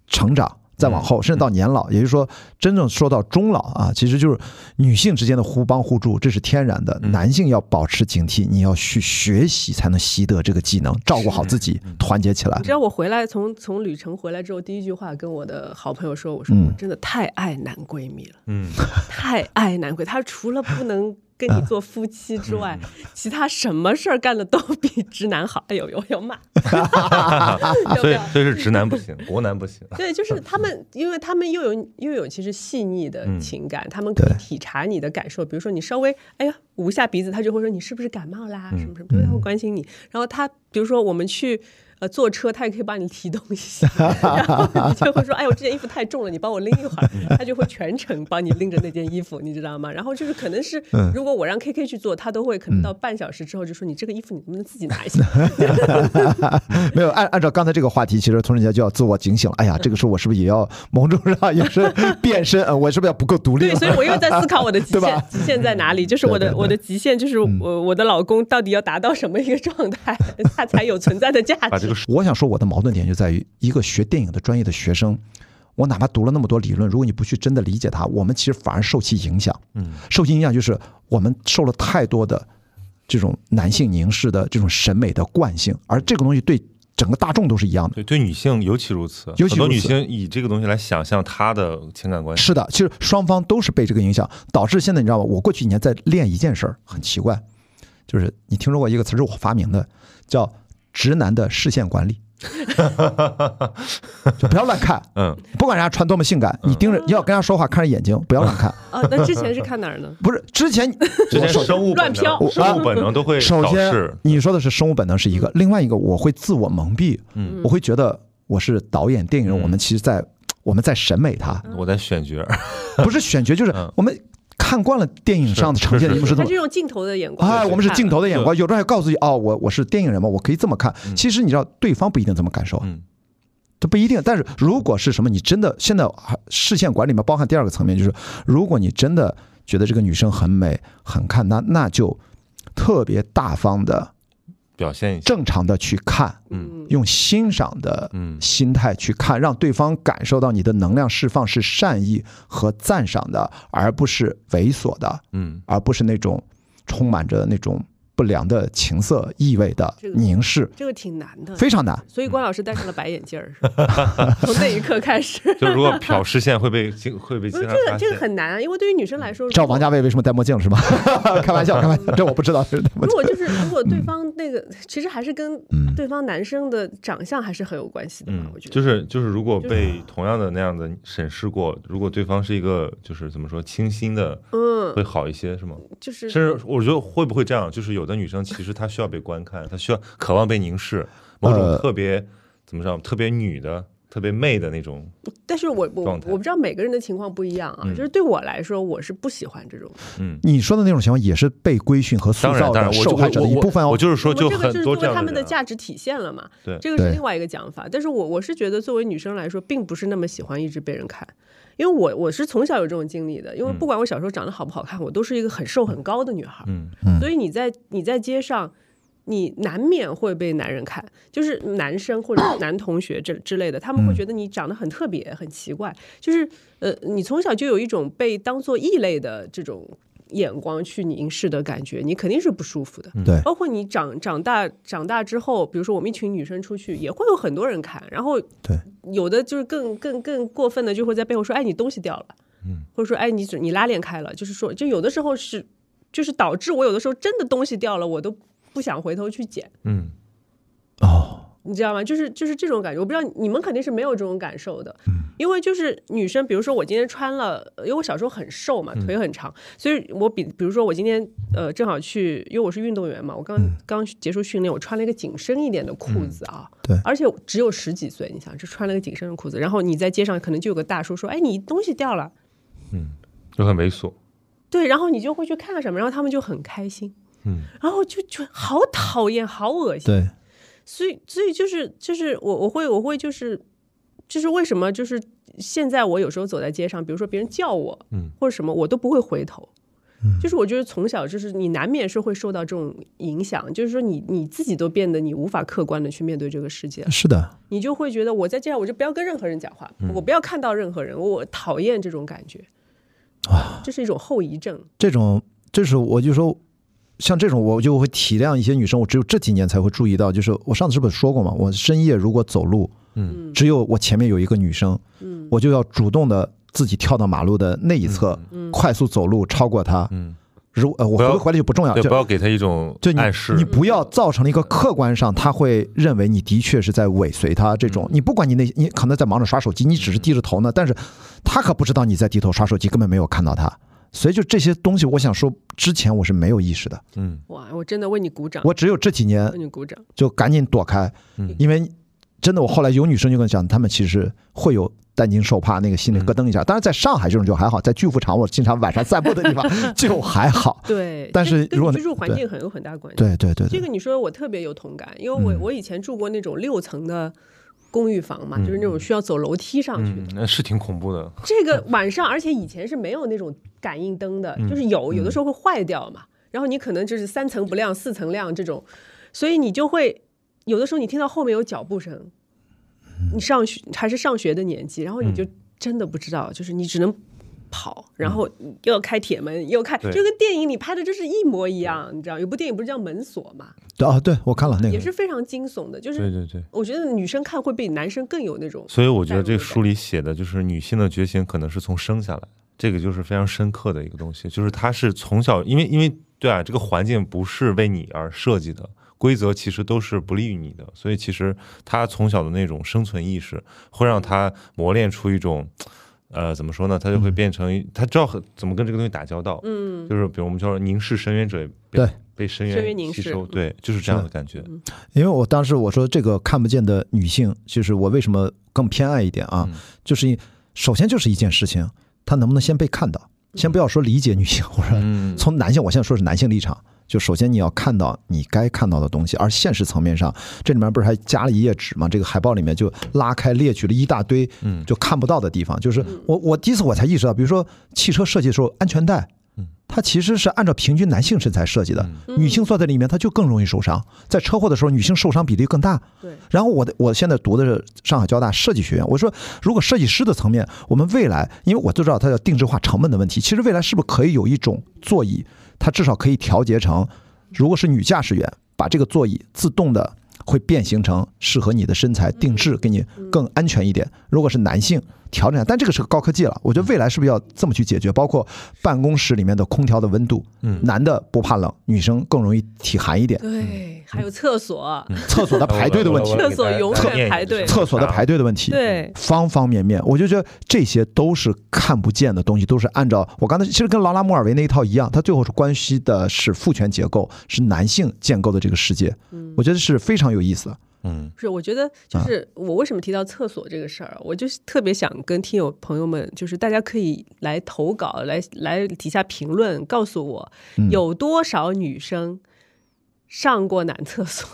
成长。再往后，甚至到年老，也就是说，真正说到终老啊，其实就是女性之间的互帮互助，这是天然的。男性要保持警惕，你要去学习，才能习得这个技能，照顾好自己，团结起来。你知道我回来从从旅程回来之后，第一句话跟我的好朋友说：“我说我真的太爱男闺蜜了，嗯，太爱男闺，他除了不能。”跟你做夫妻之外，其他什么事儿干的都比直男好。哎呦呦，要骂！所以，所以是直男不行，国男不行。对，就是他们，因为他们又有又有其实细腻的情感，他们可以体察你的感受。比如说，你稍微哎呀捂一下鼻子，他就会说你是不是感冒啦，什么什么，他会关心你。然后他，比如说我们去。呃，坐车他也可以帮你提东西，然后你就会说：“哎我，这件衣服太重了，你帮我拎一会儿。”他就会全程帮你拎着那件衣服，你知道吗？然后就是可能是，如果我让 K K 去做，他都会可能到半小时之后就说：“你这个衣服你能不能自己拿一下？” 没有按按照刚才这个话题，其实童人杰就要自我警醒了。哎呀，这个时候我是不是也要某种上也是变身？呃，我是不是要不够独立？对，所以我又在思考我的 极限，极限在哪里？就是我的我的极限，就是我我的老公到底要达到什么一个状态，他才有存在的价值？我想说我的。矛盾点就在于，一个学电影的专业的学生，我哪怕读了那么多理论，如果你不去真的理解它，我们其实反而受其影响。嗯，受其影响就是我们受了太多的这种男性凝视的这种审美的惯性，而这个东西对整个大众都是一样的。对，对女性尤其如此。尤其很多女性以这个东西来想象她的情感关系。是的，其实双方都是被这个影响，导致现在你知道吗？我过去几年在练一件事儿，很奇怪，就是你听说过一个词是我发明的，叫直男的视线管理。就不要乱看，嗯，不管人家穿多么性感，你盯着要跟人家说话，看着眼睛，不要乱看。啊，那之前是看哪儿呢？不是之前，之前生物乱飘，生物本能都会。首先，你说的是生物本能是一个，另外一个我会自我蒙蔽，嗯，我会觉得我是导演电影人，我们其实在我们在审美他，我在选角，不是选角，就是我们。看惯了电影上的呈现的幕是他是用镜头的眼光，哎，我们是镜头的眼光，有时候还告诉你，哦，我我是电影人嘛，我可以这么看。其实你知道，对方不一定这么感受，嗯，这不一定。但是如果是什么，你真的现在视线管理嘛，包含第二个层面，就是如果你真的觉得这个女生很美、很看，那那就特别大方的。表现正常的去看，嗯，用欣赏的心态去看，让对方感受到你的能量释放是善意和赞赏的，而不是猥琐的，嗯，而不是那种充满着那种。不良的情色意味的凝视，这个挺难的，非常难。所以关老师戴上了白眼镜儿，从那一刻开始，就如果瞟视线会被会被。这个这个很难啊，因为对于女生来说，知道王家卫为什么戴墨镜是吗？开玩笑，开玩笑，这我不知道。如果就是如果对方那个，其实还是跟对方男生的长相还是很有关系的嘛。我觉得就是就是如果被同样的那样的审视过，如果对方是一个就是怎么说清新的，嗯，会好一些是吗？就是，甚至我觉得会不会这样？就是有的。女生其实她需要被观看，她需要渴望被凝视，某种特别怎么着，特别女的、特别媚的那种。但是我我我不知道每个人的情况不一样啊，就是对我来说，我是不喜欢这种。嗯，你说的那种情况也是被规训和塑造的受害者的一部分。我就是说，就很多这样他们的价值体现了嘛。对，这个是另外一个讲法。但是我我是觉得，作为女生来说，并不是那么喜欢一直被人看。因为我我是从小有这种经历的，因为不管我小时候长得好不好看，我都是一个很瘦很高的女孩。嗯嗯，所以你在你在街上，你难免会被男人看，就是男生或者 男同学这之类的，他们会觉得你长得很特别、很奇怪，就是呃，你从小就有一种被当做异类的这种。眼光去凝视的感觉，你肯定是不舒服的。对，包括你长长大长大之后，比如说我们一群女生出去，也会有很多人看。然后，对，有的就是更更更过分的，就会在背后说：“哎，你东西掉了。”嗯，或者说：“哎，你你拉链开了。”就是说，就有的时候是，就是导致我有的时候真的东西掉了，我都不想回头去捡。嗯，哦。你知道吗？就是就是这种感觉，我不知道你们肯定是没有这种感受的，因为就是女生，比如说我今天穿了，因为我小时候很瘦嘛，腿很长，所以我比比如说我今天呃正好去，因为我是运动员嘛，我刚刚结束训练，我穿了一个紧身一点的裤子啊，对，而且只有十几岁，你想就穿了个紧身的裤子，然后你在街上可能就有个大叔说，哎，你东西掉了，嗯，就很猥琐，对，然后你就会去看什么，然后他们就很开心，嗯，然后就觉得好讨厌，好恶心，对。所以，所以就是就是我我会我会就是就是为什么就是现在我有时候走在街上，比如说别人叫我，嗯，或者什么，我都不会回头，嗯，就是我觉得从小就是你难免是会受到这种影响，就是说你你自己都变得你无法客观的去面对这个世界，是的，你就会觉得我在街上我就不要跟任何人讲话，我不要看到任何人，我讨厌这种感觉。啊，这是一种后遗症，这种这是我就说。像这种，我就会体谅一些女生。我只有这几年才会注意到，就是我上次是不是说过嘛？我深夜如果走路，嗯，只有我前面有一个女生，嗯，我就要主动的自己跳到马路的那一侧，嗯，快速走路超过她，嗯，如呃，我回不回来就不重要，就不要给她一种暗示，你不要造成了一个客观上他会认为你的确是在尾随他这种。你不管你那，你可能在忙着刷手机，你只是低着头呢，但是他可不知道你在低头刷手机，根本没有看到他。所以就这些东西，我想说，之前我是没有意识的。嗯，哇，我真的为你鼓掌。我只有这几年为你鼓掌，就赶紧躲开。嗯，因为真的，我后来有女生就跟我讲，她们其实会有担惊受怕，那个心里咯噔一下。当然，在上海这种就还好，在巨富场我经常晚上散步的地方 就还好。对，但是如果居住环境很有很大关系。对对对，这个你说我特别有同感，因为我我以前住过那种六层的。公寓房嘛，就是那种需要走楼梯上去的，那是挺恐怖的。这个晚上，而且以前是没有那种感应灯的，就是有，有的时候会坏掉嘛。然后你可能就是三层不亮，四层亮这种，所以你就会有的时候你听到后面有脚步声，你上学还是上学的年纪，然后你就真的不知道，就是你只能跑，然后又要开铁门，又开，就跟电影里拍的就是一模一样，你知道？有部电影不是叫《门锁》吗？啊，对我看了那个，也是非常惊悚的，就是对对对，我觉得女生看会比男生更有那种。所以我觉得这书里写的就是女性的觉醒，可能是从生下来，这个就是非常深刻的一个东西，就是她是从小，因为因为对啊，这个环境不是为你而设计的。规则其实都是不利于你的，所以其实他从小的那种生存意识会让他磨练出一种，呃，怎么说呢？他就会变成他知道怎么跟这个东西打交道。嗯，就是比如我们叫凝视深渊者，对，被深渊吸收，对，就是这样的感觉。因为我当时我说这个看不见的女性，就是我为什么更偏爱一点啊？就是首先就是一件事情，她能不能先被看到？先不要说理解女性，我说从男性，我现在说是男性立场。就首先你要看到你该看到的东西，而现实层面上，这里面不是还加了一页纸吗？这个海报里面就拉开列举了一大堆，嗯，就看不到的地方。就是我我第一次我才意识到，比如说汽车设计的时候，安全带，嗯，它其实是按照平均男性身材设计的，女性坐在里面，它就更容易受伤。在车祸的时候，女性受伤比例更大。对。然后我的我现在读的是上海交大设计学院，我说如果设计师的层面，我们未来，因为我都知道它叫定制化成本的问题，其实未来是不是可以有一种座椅？它至少可以调节成，如果是女驾驶员，把这个座椅自动的会变形成适合你的身材定制，给你更安全一点。如果是男性。调整下，但这个是个高科技了。我觉得未来是不是要这么去解决？包括办公室里面的空调的温度，嗯，男的不怕冷，女生更容易体寒一点。对，还有厕所，厕所的排队的问题，厕所永远排队，厕所的排队的问题，对，方方面面，我就觉得这些都是看不见的东西，都是按照我刚才其实跟劳拉·莫尔维那一套一样，它最后是关系的是父权结构，是男性建构的这个世界。嗯，我觉得是非常有意思的。嗯，是，我觉得就是我为什么提到厕所这个事儿，我就特别想跟听友朋友们，就是大家可以来投稿，来来底下评论，告诉我有多少女生上过男厕所，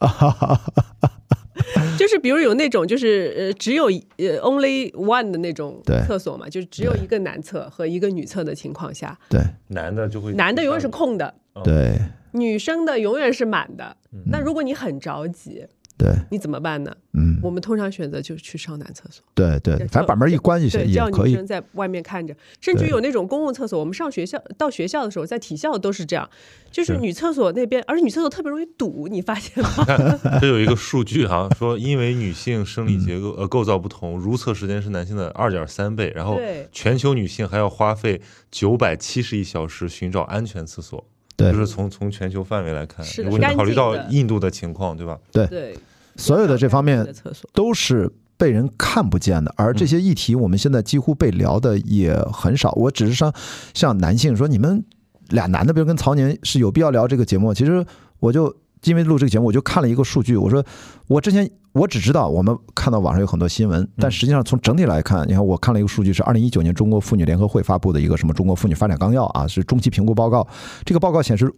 就是比如有那种就是呃只有呃 only one 的那种厕所嘛，就是只有一个男厕和一个女厕的情况下，对，男的就会男的永远是空的，对，女生的永远是满的，那如果你很着急。对，你怎么办呢？嗯，我们通常选择就是去上男厕所。对对，反正把门一关就行，也可以。女生在外面看着，甚至有那种公共厕所。我们上学校到学校的时候，在体校都是这样，就是女厕所那边，而且女厕所特别容易堵，你发现吗？这有一个数据哈，说因为女性生理结构呃构造不同，如厕时间是男性的二点三倍，然后全球女性还要花费九百七十亿小时寻找安全厕所。对，就是从从全球范围来看，如果你考虑到印度的情况，对吧？对对，所有的这方面都是被人看不见的，而这些议题我们现在几乎被聊的也很少。我只是说，像男性说，你们俩男的，比如跟曹年是有必要聊这个节目。其实我就。因为录这个节目，我就看了一个数据。我说，我之前我只知道我们看到网上有很多新闻，但实际上从整体来看，你看我看了一个数据，是二零一九年中国妇女联合会发布的一个什么《中国妇女发展纲要》啊，是中期评估报告。这个报告显示，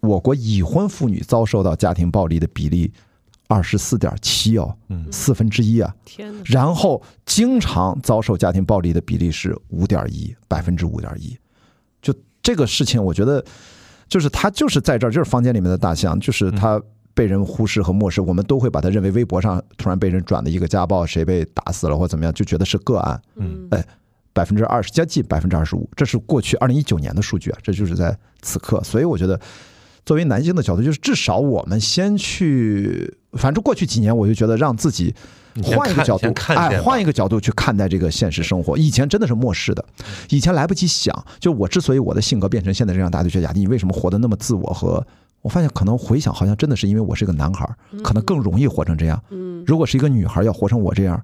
我国已婚妇女遭受到家庭暴力的比例二十四点七哦，四分之一啊。天然后经常遭受家庭暴力的比例是五点一，百分之五点一。就这个事情，我觉得。就是他就是在这儿，就是房间里面的大象，就是他被人忽视和漠视，我们都会把他认为微博上突然被人转的一个家暴，谁被打死了或怎么样，就觉得是个案。嗯，哎，百分之二十，将近百分之二十五，这是过去二零一九年的数据啊，这就是在此刻。所以我觉得，作为男性的角度，就是至少我们先去，反正过去几年我就觉得让自己。换一个角度，哎，换一个角度去看待这个现实生活。以前真的是漠视的，以前来不及想。就我之所以我的性格变成现在这样，大家就觉得雅迪，你为什么活得那么自我？和我发现，可能回想，好像真的是因为我是个男孩，可能更容易活成这样。嗯，如果是一个女孩要活成我这样，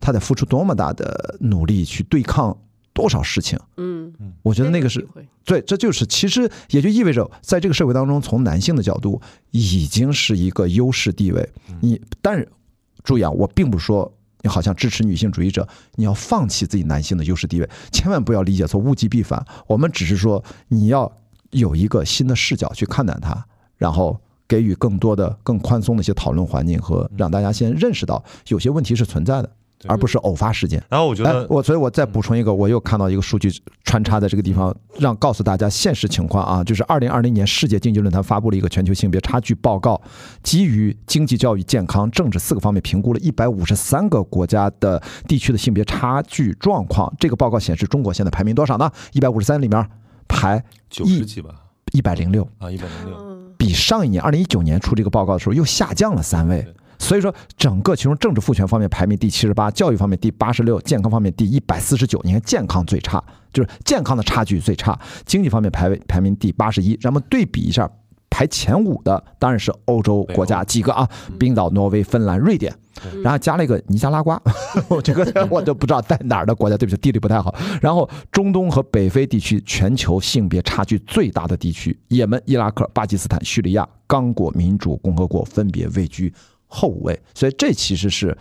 她得付出多么大的努力去对抗多少事情？嗯嗯，我觉得那个是对，这就是其实也就意味着，在这个社会当中，从男性的角度已经是一个优势地位。你但是。注意啊，我并不是说你好像支持女性主义者，你要放弃自己男性的优势地位，千万不要理解错，物极必反。我们只是说你要有一个新的视角去看待它，然后给予更多的、更宽松的一些讨论环境和让大家先认识到有些问题是存在的。而不是偶发事件。然后我觉得，我所以，我再补充一个，我又看到一个数据穿插在这个地方，让告诉大家现实情况啊，就是二零二零年世界经济论坛发布了一个全球性别差距报告，基于经济、教育、健康、政治四个方面评估了一百五十三个国家的地区的性别差距状况。这个报告显示，中国现在排名多少呢？一百五十三里面排九十几吧，一百零六啊，一百零六，比上一年二零一九年出这个报告的时候又下降了三位。所以说，整个其中政治赋权方面排名第七十八，教育方面第八十六，健康方面第一百四十九。你看健康最差，就是健康的差距最差。经济方面排位排名第八十一。咱们对比一下，排前五的当然是欧洲国家几个啊，冰岛、挪威、芬兰、瑞典，然后加了一个尼加拉瓜，我这个我都不知道在哪儿的国家，对不起，地理不太好。然后中东和北非地区全球性别差距最大的地区，也门、伊拉克、巴基斯坦、叙利亚、刚果民主共和国分别位居。后五位，所以这其实是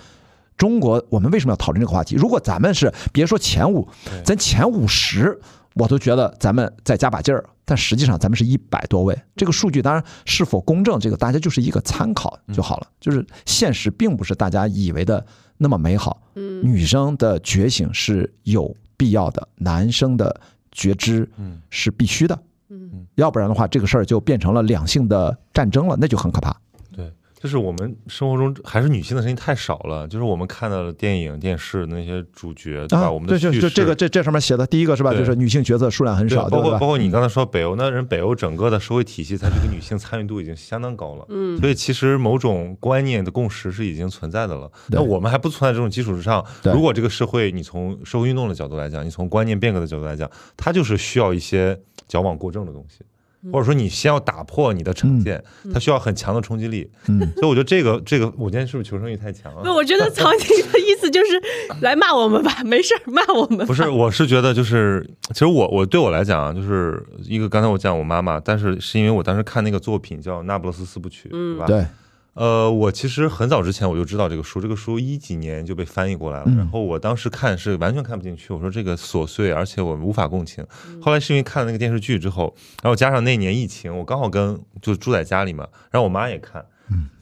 中国。我们为什么要讨论这个话题？如果咱们是别说前五，咱前五十，我都觉得咱们再加把劲儿。但实际上，咱们是一百多位。这个数据当然是否公正，这个大家就是一个参考就好了。就是现实并不是大家以为的那么美好。嗯，女生的觉醒是有必要的，男生的觉知是必须的。嗯，要不然的话，这个事儿就变成了两性的战争了，那就很可怕。就是我们生活中还是女性的声音太少了。就是我们看到的电影、电视那些主角，对吧？我们的对，就这个这这上面写的第一个是吧？就是女性角色数量很少，包括包括你刚才说北欧，那人北欧整个的社会体系，它这个女性参与度已经相当高了。嗯，所以其实某种观念的共识是已经存在的了。那我们还不存在这种基础之上，如果这个社会你从社会运动的角度来讲，你从观念变革的角度来讲，它就是需要一些矫枉过正的东西。或者说，你先要打破你的成见，它需要很强的冲击力。嗯，所以我觉得这个这个，我今天是不是求生欲太强了？不，我觉得曹晶的意思就是 来骂我们吧，没事儿骂我们。不是，我是觉得就是，其实我我对我来讲啊，就是一个刚才我讲我妈妈，但是是因为我当时看那个作品叫《那不勒斯四部曲》，对吧？对。呃，我其实很早之前我就知道这个书，这个书一几年就被翻译过来了。然后我当时看是完全看不进去，我说这个琐碎，而且我无法共情。后来是因为看了那个电视剧之后，然后加上那年疫情，我刚好跟就住在家里嘛，然后我妈也看，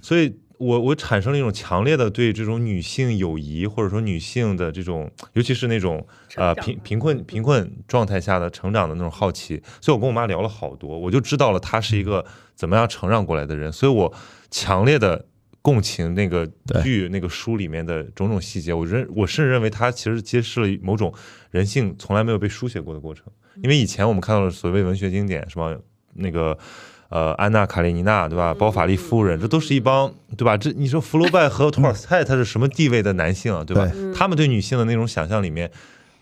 所以我我产生了一种强烈的对这种女性友谊或者说女性的这种，尤其是那种呃贫贫困贫困状态下的成长的那种好奇。所以我跟我妈聊了好多，我就知道了她是一个怎么样成长过来的人。所以我。强烈的共情那个剧那个书里面的种种细节，我认我甚至认为它其实揭示了某种人性从来没有被书写过的过程。因为以前我们看到的所谓文学经典，什么那个呃安娜卡列尼娜对吧，包法利夫人，这都是一帮对吧？这你说福楼拜和托尔斯泰他是什么地位的男性啊，对吧？他们对女性的那种想象里面，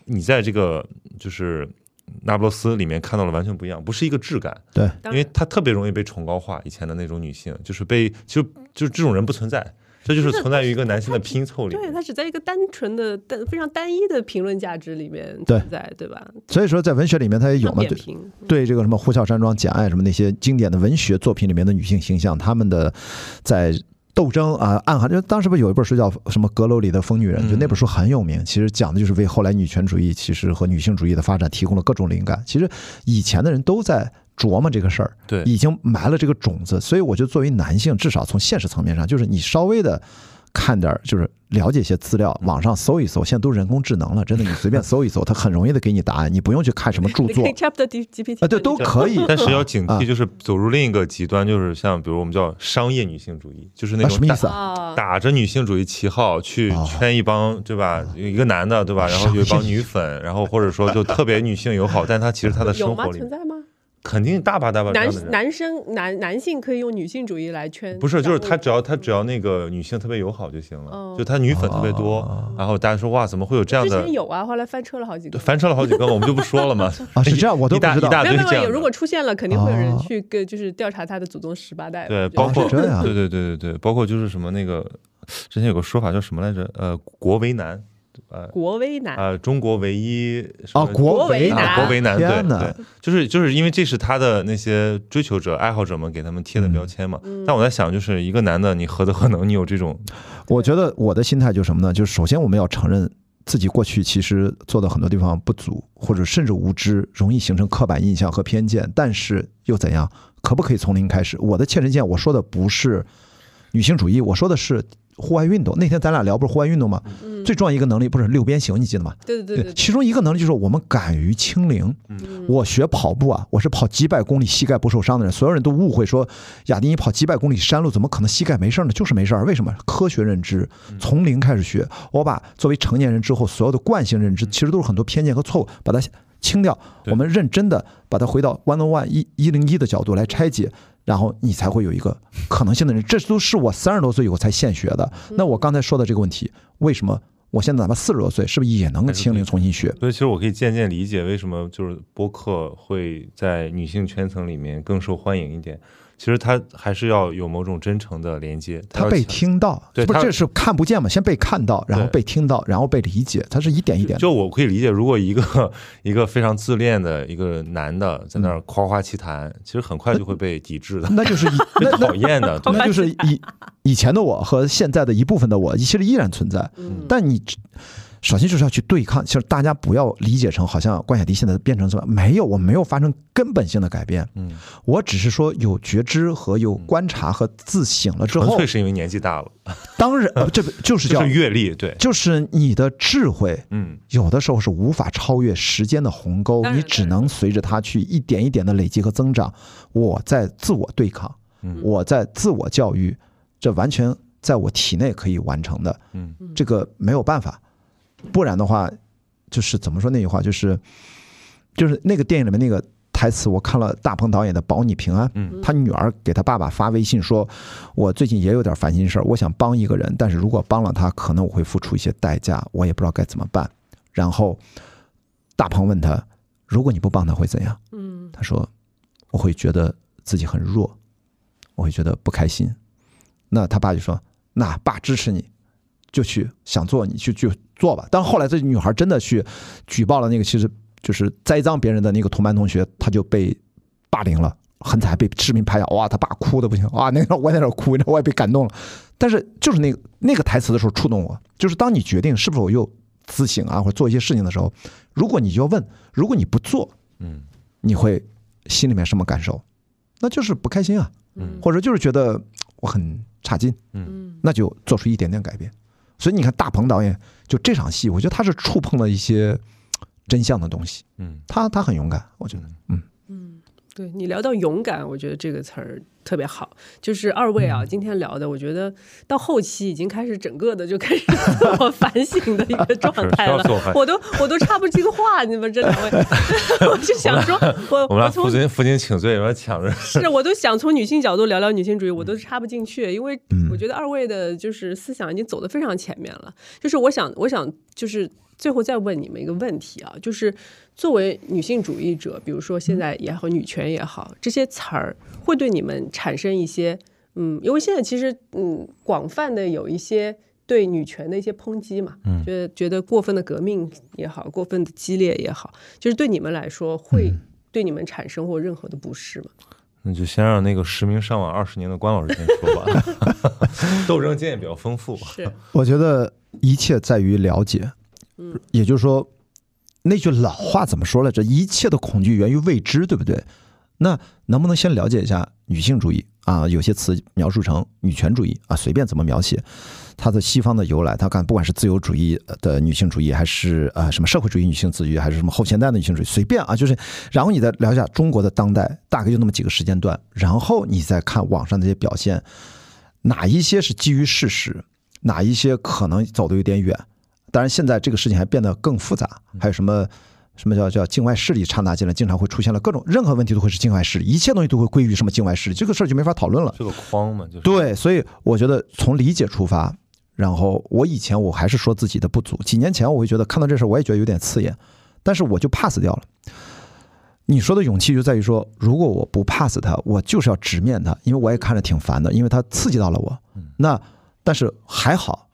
你在这个就是。那不勒斯里面看到了完全不一样，不是一个质感，对，因为他特别容易被崇高化。以前的那种女性，就是被就就这种人不存在，这就是存在于一个男性的拼凑里。对，它只在一个单纯的、单非常单一的评论价值里面存在，对吧？所以说，在文学里面，它也有嘛？对，对这个什么《呼啸山庄》《简爱》什么那些经典的文学作品里面的女性形象，她们的在。斗争啊，暗含就当时不有一本书叫什么《阁楼里的疯女人》，就那本书很有名。其实讲的就是为后来女权主义其实和女性主义的发展提供了各种灵感。其实以前的人都在琢磨这个事儿，对，已经埋了这个种子。所以我觉得作为男性，至少从现实层面上，就是你稍微的。看点就是了解一些资料，网上搜一搜，现在都人工智能了，真的，你随便搜一搜，它很容易的给你答案，你不用去看什么 著作。啊，对，都可以。但是要警惕，就是走入另一个极端，就是像比如我们叫商业女性主义，就是那种什么意思啊？打着女性主义旗号去圈一帮，对吧？一个男的，对吧？然后有一帮女粉，然后或者说就特别女性友好，但他其实他的生活里存在吗？肯定大把大把男男生男男性可以用女性主义来圈，不是，就是他只要他只要那个女性特别友好就行了，就他女粉特别多，然后大家说哇，怎么会有这样的？之前有啊，后来翻车了好几个，翻车了好几个，我们就不说了嘛。啊，是这样，我都不知道。没有没有，如果出现了，肯定会有人去跟就是调查他的祖宗十八代。对，包括对对对对对，包括就是什么那个之前有个说法叫什么来着？呃，国为难。呃，国威男呃，中国唯一啊，国为男，国为男，对对，就是就是因为这是他的那些追求者、爱好者们给他们贴的标签嘛。但我在想，就是一个男的，你何德何能，你有这种？我觉得我的心态就是什么呢？就是首先我们要承认自己过去其实做的很多地方不足，或者甚至无知，容易形成刻板印象和偏见。但是又怎样？可不可以从零开始？我的切身见，我说的不是女性主义，我说的是。户外运动那天咱俩聊不是户外运动吗？最重要一个能力不是六边形，你记得吗？对对对。其中一个能力就是我们敢于清零。我学跑步啊，我是跑几百公里膝盖不受伤的人。所有人都误会说，亚迪你跑几百公里山路怎么可能膝盖没事呢？就是没事儿。为什么？科学认知，从零开始学。我把作为成年人之后所有的惯性认知，其实都是很多偏见和错误，把它清掉。我们认真的把它回到 one on one 一一零一的角度来拆解。然后你才会有一个可能性的人，这都是我三十多岁以后才现学的。那我刚才说的这个问题，为什么我现在哪怕四十多岁，是不是也能清零重新学？所以其实我可以渐渐理解为什么就是播客会在女性圈层里面更受欢迎一点。其实他还是要有某种真诚的连接，他被听到，对，不这是看不见嘛？先被看到，然后被听到，然后被理解，他是一点一点。就我可以理解，如果一个 一个非常自恋的一个男的在那儿夸夸其谈，其实很快就会被抵制的，那就是被讨厌的，那就是以 以前的我和现在的一部分的我，其实依然存在。但你。首先就是要去对抗，其实大家不要理解成好像关晓迪现在变成什么，没有，我没有发生根本性的改变，嗯，我只是说有觉知和有观察和自省了之后，纯粹是因为年纪大了，当然，这就是叫阅历，对，就是你的智慧，嗯，有的时候是无法超越时间的鸿沟，你只能随着它去一点一点的累积和增长。我在自我对抗，我在自我教育，这完全在我体内可以完成的，嗯，这个没有办法。不然的话，就是怎么说那句话，就是就是那个电影里面那个台词，我看了大鹏导演的《保你平安》，嗯，他女儿给他爸爸发微信说：“我最近也有点烦心事儿，我想帮一个人，但是如果帮了他，可能我会付出一些代价，我也不知道该怎么办。”然后大鹏问他：“如果你不帮他会怎样？”嗯，他说：“我会觉得自己很弱，我会觉得不开心。”那他爸就说：“那爸支持你。”就去想做，你去去做吧。但后来这女孩真的去举报了那个，其实就是栽赃别人的那个同班同学，他就被霸凌了，很惨，被视频拍下。哇，他爸哭的不行，哇，那个我在那哭，我也被感动了。但是就是那个那个台词的时候触动我，就是当你决定是否又自省啊，或者做一些事情的时候，如果你就要问，如果你不做，嗯，你会心里面什么感受？那就是不开心啊，嗯，或者就是觉得我很差劲，嗯，那就做出一点点改变。所以你看，大鹏导演就这场戏，我觉得他是触碰了一些真相的东西。嗯，他他很勇敢，我觉得，嗯。嗯，对你聊到勇敢，我觉得这个词儿特别好。就是二位啊，今天聊的，我觉得到后期已经开始整个的就开始 自我反省的一个状态了。我都我都插不进话，你们这两位，我就想说，我我们父亲父亲请罪，有点抢着。是我都想从女性角度聊聊女性主义，我都插不进去，因为。我觉得二位的就是思想已经走得非常前面了。就是我想，我想就是最后再问你们一个问题啊，就是作为女性主义者，比如说现在也好，女权也好，这些词儿会对你们产生一些嗯，因为现在其实嗯，广泛的有一些对女权的一些抨击嘛，嗯，觉得觉得过分的革命也好，过分的激烈也好，就是对你们来说会对你们产生过任何的不适吗？那就先让那个实名上网二十年的关老师先说吧。斗争经验比较丰富。是，我觉得一切在于了解。嗯，也就是说，那句老话怎么说来着？一切的恐惧源于未知，对不对？那能不能先了解一下女性主义啊？有些词描述成女权主义啊，随便怎么描写。它的西方的由来，它看不管是自由主义的女性主义，还是呃什么社会主义女性自主，还是什么后现代的女性主义，随便啊，就是然后你再聊一下中国的当代，大概就那么几个时间段，然后你再看网上那些表现，哪一些是基于事实，哪一些可能走的有点远。当然，现在这个事情还变得更复杂，还有什么什么叫叫境外势力掺杂进来，经常会出现了各种任何问题都会是境外势力，一切东西都会归于什么境外势力，这个事儿就没法讨论了。这个框嘛，就是对，所以我觉得从理解出发。然后我以前我还是说自己的不足，几年前我会觉得看到这事儿我也觉得有点刺眼，但是我就 pass 掉了。你说的勇气就在于说，如果我不 pass 他，我就是要直面他，因为我也看着挺烦的，因为他刺激到了我。那但是还好。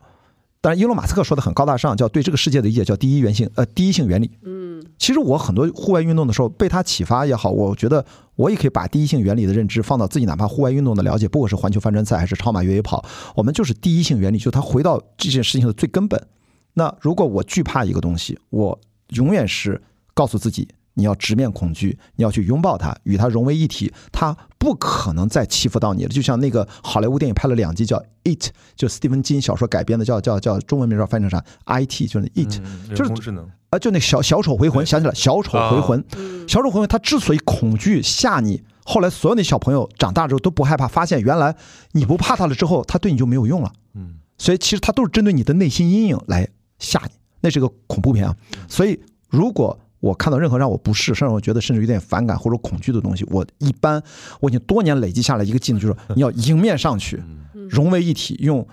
但是，伊隆马斯克说的很高大上，叫对这个世界的理解叫第一原性，呃，第一性原理。嗯，其实我很多户外运动的时候被他启发也好，我觉得我也可以把第一性原理的认知放到自己哪怕户外运动的了解，不管是环球帆船赛还是超马越野跑，我们就是第一性原理，就他回到这件事情的最根本。那如果我惧怕一个东西，我永远是告诉自己你要直面恐惧，你要去拥抱它，与它融为一体，它不可能再欺负到你了。就像那个好莱坞电影拍了两集叫《It》，就斯蒂芬金小说改编的，叫叫叫中文名叫翻译成啥？IT 就是 It，就是啊，就那小小丑回魂，想起来小丑回魂，小丑回魂，他之所以恐惧吓你，后来所有那小朋友长大之后都不害怕，发现原来你不怕他了之后，他对你就没有用了。嗯，所以其实他都是针对你的内心阴影来吓你，那是个恐怖片啊。所以如果我看到任何让我不适，甚至我觉得甚至有点反感或者恐惧的东西，我一般我已经多年累积下来一个技能，就是你要迎面上去，融为一体，用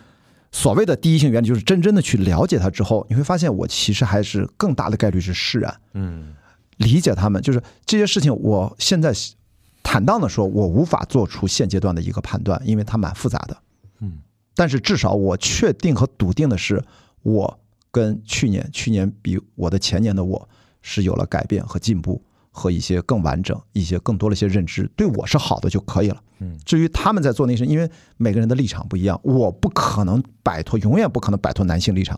所谓的第一性原理，就是真正的去了解它之后，你会发现我其实还是更大的概率是释然，嗯，理解他们，就是这些事情，我现在坦荡的说，我无法做出现阶段的一个判断，因为它蛮复杂的，嗯，但是至少我确定和笃定的是，我跟去年，去年比我的前年的我。是有了改变和进步，和一些更完整、一些更多的一些认知，对我是好的就可以了。嗯，至于他们在做那些，因为每个人的立场不一样，我不可能摆脱，永远不可能摆脱男性立场，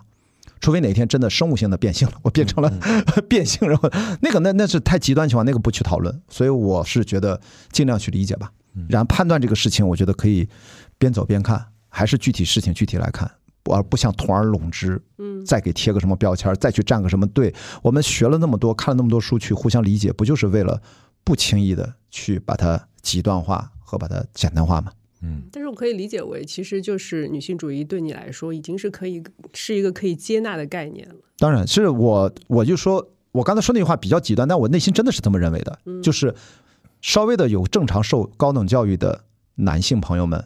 除非哪天真的生物性的变性了，我变成了 变性，人那个那那是太极端情况，那个不去讨论。所以我是觉得尽量去理解吧，然后判断这个事情，我觉得可以边走边看，还是具体事情具体来看。而不像同而拢之，嗯，再给贴个什么标签，再去站个什么队。我们学了那么多，看了那么多书，去互相理解，不就是为了不轻易的去把它极端化和把它简单化吗？嗯，但是我可以理解为，其实就是女性主义对你来说已经是可以是一个可以接纳的概念了。当然是我，我就说我刚才说那句话比较极端，但我内心真的是这么认为的，就是稍微的有正常受高等教育的男性朋友们。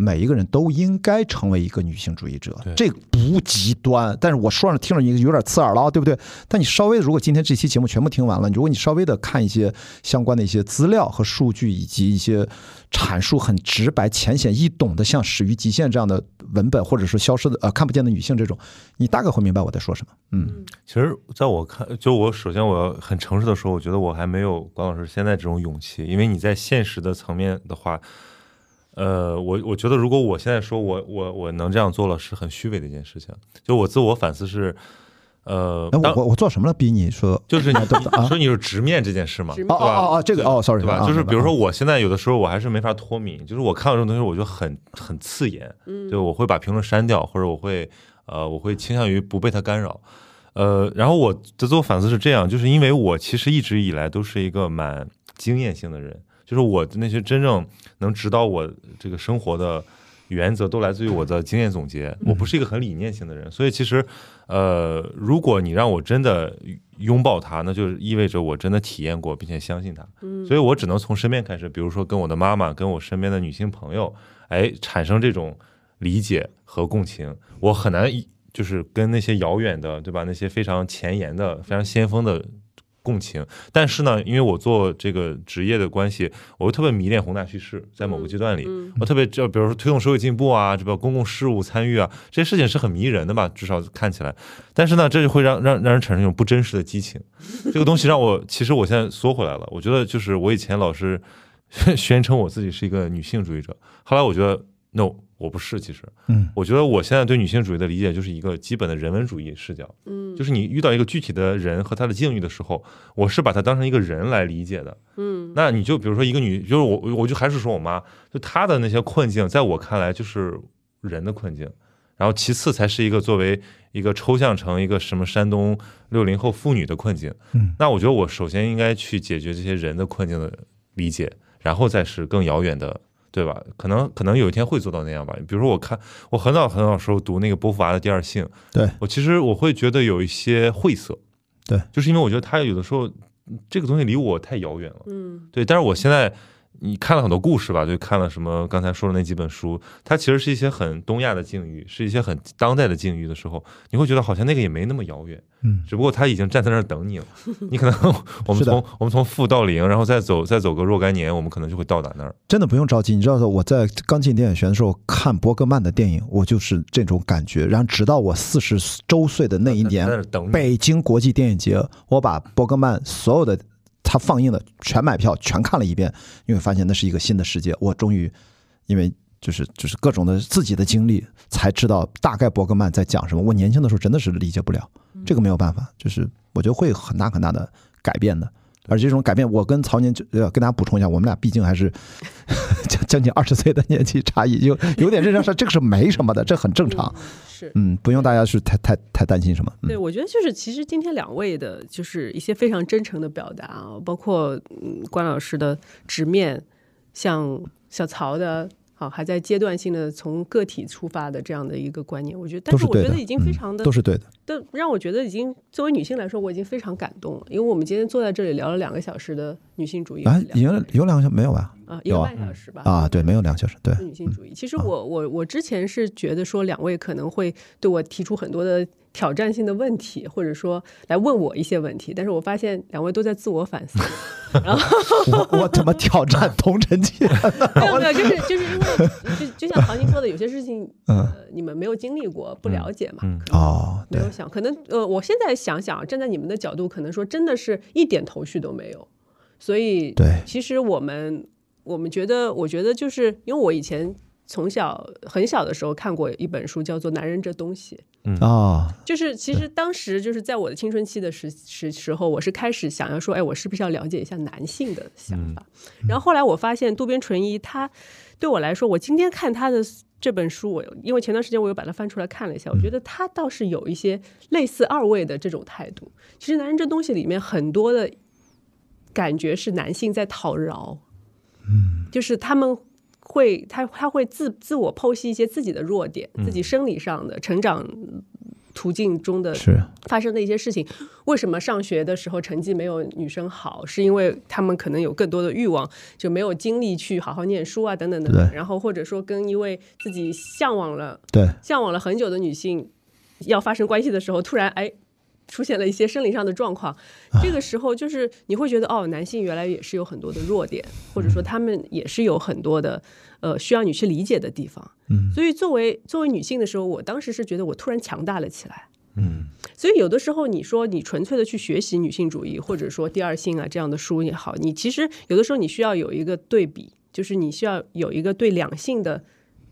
每一个人都应该成为一个女性主义者，这不极端。但是我说上听着你有点刺耳了，对不对？但你稍微如果今天这期节目全部听完了，如果你稍微的看一些相关的一些资料和数据，以及一些阐述很直白、浅显易懂的，像《始于极限》这样的文本，或者说《消失的呃看不见的女性》这种，你大概会明白我在说什么。嗯，其实在我看，就我首先我要很诚实的说，我觉得我还没有关老师现在这种勇气，因为你在现实的层面的话。呃，我我觉得如果我现在说我我我能这样做了，是很虚伪的一件事情。就我自我反思是，呃，我我我做什么了？逼你说，就是 你说你是直面这件事嘛？哦哦哦，这个哦，sorry，对吧？就是比如说我现在有的时候我还是没法脱敏，就是我看到这种东西我就很很刺眼，嗯，就我会把评论删掉，或者我会呃我会倾向于不被它干扰。呃，然后我的自我反思是这样，就是因为我其实一直以来都是一个蛮经验性的人。就是我的那些真正能指导我这个生活的原则，都来自于我的经验总结。我不是一个很理念性的人，所以其实，呃，如果你让我真的拥抱它，那就意味着我真的体验过，并且相信它。所以我只能从身边开始，比如说跟我的妈妈，跟我身边的女性朋友，哎，产生这种理解和共情。我很难就是跟那些遥远的，对吧？那些非常前沿的、非常先锋的。共情，但是呢，因为我做这个职业的关系，我又特别迷恋宏大叙事，在某个阶段里，我特别就比如说推动社会进步啊，这个公共事务参与啊，这些事情是很迷人的吧，至少看起来。但是呢，这就会让让让人产生一种不真实的激情。这个东西让我，其实我现在缩回来了。我觉得就是我以前老是宣称我自己是一个女性主义者，后来我觉得 no。我不是，其实，嗯，我觉得我现在对女性主义的理解就是一个基本的人文主义视角，嗯，就是你遇到一个具体的人和他的境遇的时候，我是把他当成一个人来理解的，嗯，那你就比如说一个女，就是我，我就还是说我妈，就她的那些困境，在我看来就是人的困境，然后其次才是一个作为一个抽象成一个什么山东六零后妇女的困境，嗯，那我觉得我首先应该去解决这些人的困境的理解，然后再是更遥远的。对吧？可能可能有一天会做到那样吧。比如说，我看我很早很早时候读那个波伏娃的《第二性》，对我其实我会觉得有一些晦涩，对，就是因为我觉得他有的时候这个东西离我太遥远了，嗯，对。但是我现在。你看了很多故事吧？就看了什么刚才说的那几本书，它其实是一些很东亚的境遇，是一些很当代的境遇的时候，你会觉得好像那个也没那么遥远，嗯，只不过他已经站在那儿等你了。你可能 我们从我们从负到零，然后再走再走个若干年，我们可能就会到达那儿。真的不用着急，你知道我在刚进电影学院的时候看伯格曼的电影，我就是这种感觉。然后直到我四十周岁的那一年，北京国际电影节，我把伯格曼所有的。他放映的全买票全看了一遍，因为发现那是一个新的世界。我终于，因为就是就是各种的自己的经历，才知道大概伯格曼在讲什么。我年轻的时候真的是理解不了，这个没有办法，就是我觉得会很大很大的改变的。而这种改变，我跟曹宁就跟大家补充一下，我们俩毕竟还是将将近二十岁的年纪差异，就 有点认识上，这个是没什么的，这很正常。是，嗯，不用大家去太太太担心什么。对，我觉得就是其实今天两位的，就是一些非常真诚的表达啊，包括嗯关老师的直面，像小曹的。好，还在阶段性的从个体出发的这样的一个观念，我觉得，但是我觉得已经非常的都是对的，都让我觉得已经作为女性来说，我已经非常感动了，因为我们今天坐在这里聊了两个小时的女性主义啊，已经有两个小时没有吧？啊，一个半小时吧？啊，对，没有两个小时，对，女性主义。其实我我我之前是觉得说两位可能会对我提出很多的。挑战性的问题，或者说来问我一些问题，但是我发现两位都在自我反思。然 后我我怎么挑战同城记？没有没有，就是就是因为就就像唐宁说的，有些事情呃你们没有经历过，不了解嘛。哦，没有想，可能呃我现在想想，站在你们的角度，可能说真的是一点头绪都没有。所以对，其实我们我们觉得，我觉得就是因为我以前。从小很小的时候看过一本书，叫做《男人这东西》。嗯啊，就是其实当时就是在我的青春期的时时时候，我是开始想要说，哎，我是不是要了解一下男性的想法？然后后来我发现渡边淳一他对我来说，我今天看他的这本书，我因为前段时间我又把它翻出来看了一下，我觉得他倒是有一些类似二位的这种态度。其实《男人这东西》里面很多的感觉是男性在讨饶，嗯，就是他们。会，他他会自自我剖析一些自己的弱点，自己生理上的成长途径中的发生的一些事情。为什么上学的时候成绩没有女生好？是因为他们可能有更多的欲望，就没有精力去好好念书啊，等等等等。然后或者说跟一位自己向往了对向往了很久的女性要发生关系的时候，突然哎。出现了一些生理上的状况，这个时候就是你会觉得哦，男性原来也是有很多的弱点，或者说他们也是有很多的呃需要你去理解的地方。嗯，所以作为作为女性的时候，我当时是觉得我突然强大了起来。嗯，所以有的时候你说你纯粹的去学习女性主义，或者说第二性啊这样的书也好，你其实有的时候你需要有一个对比，就是你需要有一个对两性的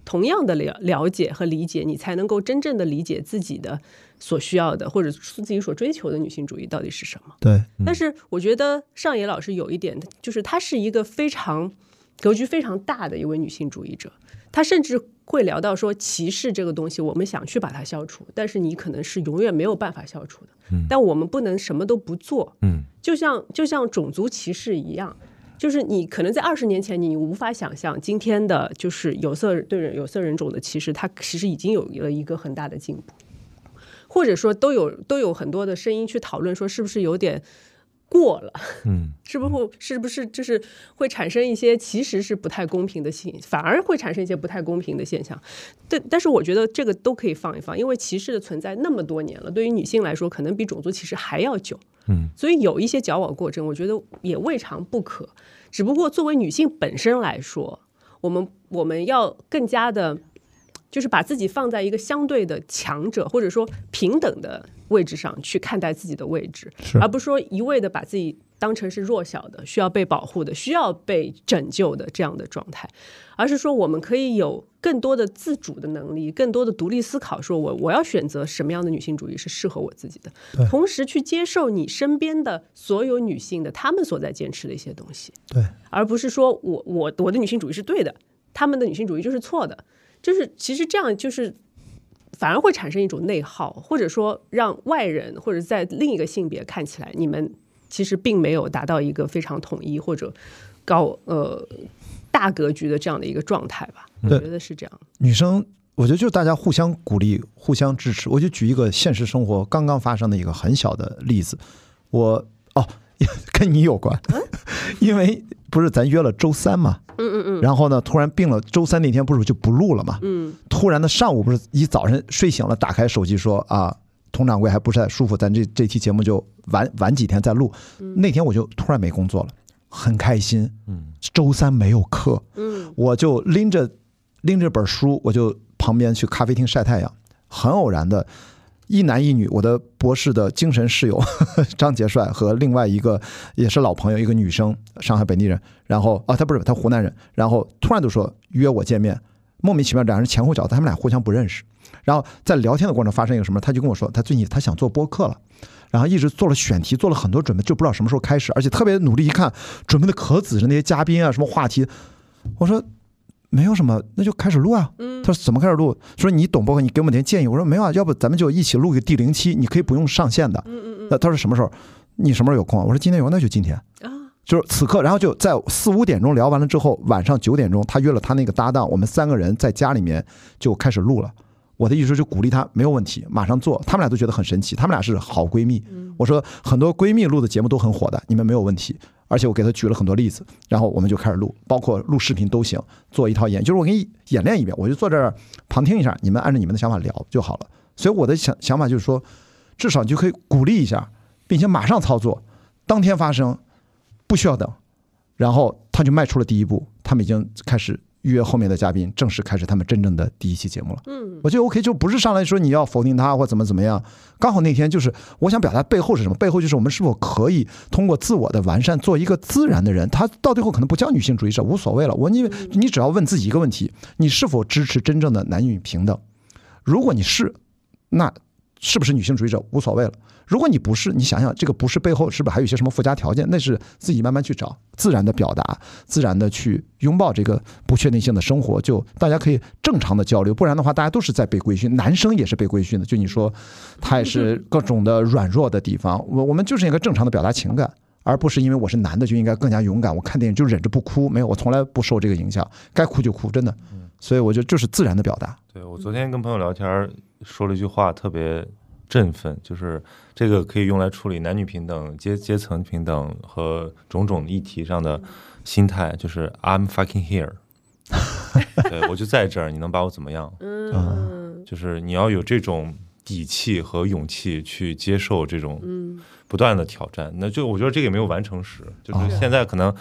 同样的了了解和理解，你才能够真正的理解自己的。所需要的，或者自己所追求的女性主义到底是什么？对，但是我觉得上野老师有一点，就是她是一个非常格局非常大的一位女性主义者。她甚至会聊到说，歧视这个东西，我们想去把它消除，但是你可能是永远没有办法消除的。嗯，但我们不能什么都不做。嗯，就像就像种族歧视一样，就是你可能在二十年前你无法想象，今天的就是有色对人有色人种的歧视，它其实已经有了一个很大的进步。或者说都有都有很多的声音去讨论说是不是有点过了，嗯，是不是是不是就是会产生一些其实是不太公平的现，反而会产生一些不太公平的现象。但但是我觉得这个都可以放一放，因为歧视的存在那么多年了，对于女性来说可能比种族歧视还要久，嗯，所以有一些矫枉过正，我觉得也未尝不可。只不过作为女性本身来说，我们我们要更加的。就是把自己放在一个相对的强者或者说平等的位置上去看待自己的位置，而不是说一味的把自己当成是弱小的、需要被保护的、需要被拯救的这样的状态，而是说我们可以有更多的自主的能力，更多的独立思考，说我我要选择什么样的女性主义是适合我自己的，同时去接受你身边的所有女性的她们所在坚持的一些东西，对，而不是说我我我的女性主义是对的，他们的女性主义就是错的。就是其实这样就是反而会产生一种内耗，或者说让外人或者在另一个性别看起来，你们其实并没有达到一个非常统一或者高呃大格局的这样的一个状态吧？我觉得是这样。女生，我觉得就是大家互相鼓励、互相支持。我就举一个现实生活刚刚发生的一个很小的例子，我哦 跟你有关，因为不是咱约了周三嘛。嗯嗯嗯，然后呢，突然病了，周三那天不是就不录了嘛？嗯，突然的上午不是一早晨睡醒了，打开手机说啊，佟掌柜还不是太舒服，咱这这期节目就晚晚几天再录。那天我就突然没工作了，很开心。嗯，周三没有课，嗯，我就拎着拎着本书，我就旁边去咖啡厅晒太阳。很偶然的。一男一女，我的博士的精神室友 张杰帅和另外一个也是老朋友，一个女生，上海本地人。然后啊，他不是他湖南人。然后突然就说约我见面，莫名其妙两人前后脚，他们俩互相不认识。然后在聊天的过程发生一个什么？他就跟我说，他最近他想做播客了，然后一直做了选题，做了很多准备，就不知道什么时候开始，而且特别努力。一看准备的可仔细，那些嘉宾啊，什么话题，我说没有什么，那就开始录啊。他说怎么开始录？说你懂播客，你给我们点建议。我说没有啊，要不咱们就一起录个第零期，你可以不用上线的。那他说什么时候？你什么时候有空？我说今天有，那就今天。就是此刻，然后就在四五点钟聊完了之后，晚上九点钟，他约了他那个搭档，我们三个人在家里面就开始录了。我的意思就鼓励他，没有问题，马上做。他们俩都觉得很神奇，他们俩是好闺蜜。我说很多闺蜜录的节目都很火的，你们没有问题。而且我给他举了很多例子，然后我们就开始录，包括录视频都行，做一套演，就是我给你演练一遍，我就坐这儿旁听一下，你们按照你们的想法聊就好了。所以我的想想法就是说，至少你就可以鼓励一下，并且马上操作，当天发生。不需要等，然后他就迈出了第一步，他们已经开始约后面的嘉宾，正式开始他们真正的第一期节目了。嗯，我觉得 OK，就不是上来说你要否定他或怎么怎么样。刚好那天就是我想表达背后是什么？背后就是我们是否可以通过自我的完善，做一个自然的人。他到最后可能不叫女性主义者，无所谓了。我因为你只要问自己一个问题：你是否支持真正的男女平等？如果你是，那是不是女性主义者无所谓了。如果你不是，你想想这个不是背后是不是还有一些什么附加条件？那是自己慢慢去找，自然的表达，自然的去拥抱这个不确定性的生活，就大家可以正常的交流。不然的话，大家都是在被规训，男生也是被规训的。就你说，他也是各种的软弱的地方。我我们就是应该正常的表达情感，而不是因为我是男的就应该更加勇敢。我看电影就忍着不哭，没有，我从来不受这个影响，该哭就哭，真的。所以我觉得就是自然的表达。对我昨天跟朋友聊天说了一句话，特别。振奋就是这个可以用来处理男女平等、阶阶层平等和种种议题上的心态，就是 I'm fucking here，对我就在这儿，你能把我怎么样？嗯，就是你要有这种底气和勇气去接受这种不断的挑战。那就我觉得这个也没有完成时，就是现在可能。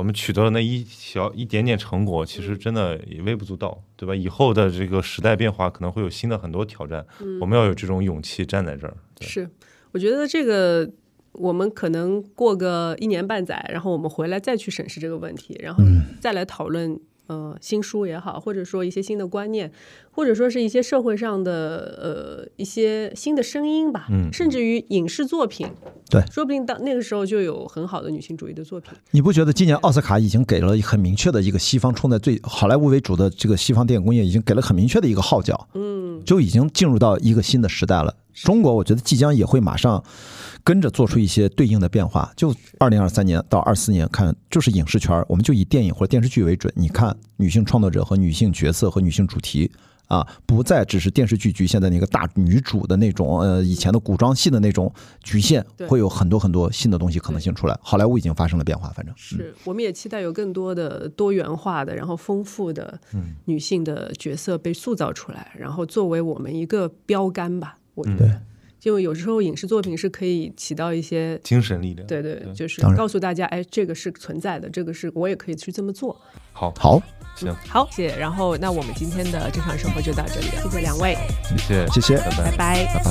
我们取得了那一小一点点成果，其实真的也微不足道，对吧？以后的这个时代变化可能会有新的很多挑战，我们要有这种勇气站在这儿。是，我觉得这个我们可能过个一年半载，然后我们回来再去审视这个问题，然后再来讨论。呃，新书也好，或者说一些新的观念，或者说是一些社会上的呃一些新的声音吧，嗯，甚至于影视作品，对，说不定到那个时候就有很好的女性主义的作品。你不觉得今年奥斯卡已经给了很明确的一个西方冲在最好莱坞为主的这个西方电影工业已经给了很明确的一个号角，嗯，就已经进入到一个新的时代了。中国我觉得即将也会马上。跟着做出一些对应的变化，就二零二三年到二四年看，就是影视圈，我们就以电影或者电视剧为准。你看，女性创作者和女性角色和女性主题啊，不再只是电视剧局限在那个大女主的那种呃以前的古装戏的那种局限，会有很多很多新的东西可能性出来。好莱坞已经发生了变化，反正是我们也期待有更多的多元化的，然后丰富的女性的角色被塑造出来，然后作为我们一个标杆吧。我觉得。就有时候影视作品是可以起到一些精神力量，对对，就是告诉大家，哎，这个是存在的，这个是我也可以去这么做。好，好，行，好，谢谢。然后，那我们今天的正常生活就到这里了，谢谢两位，谢谢，谢谢，拜拜，拜拜。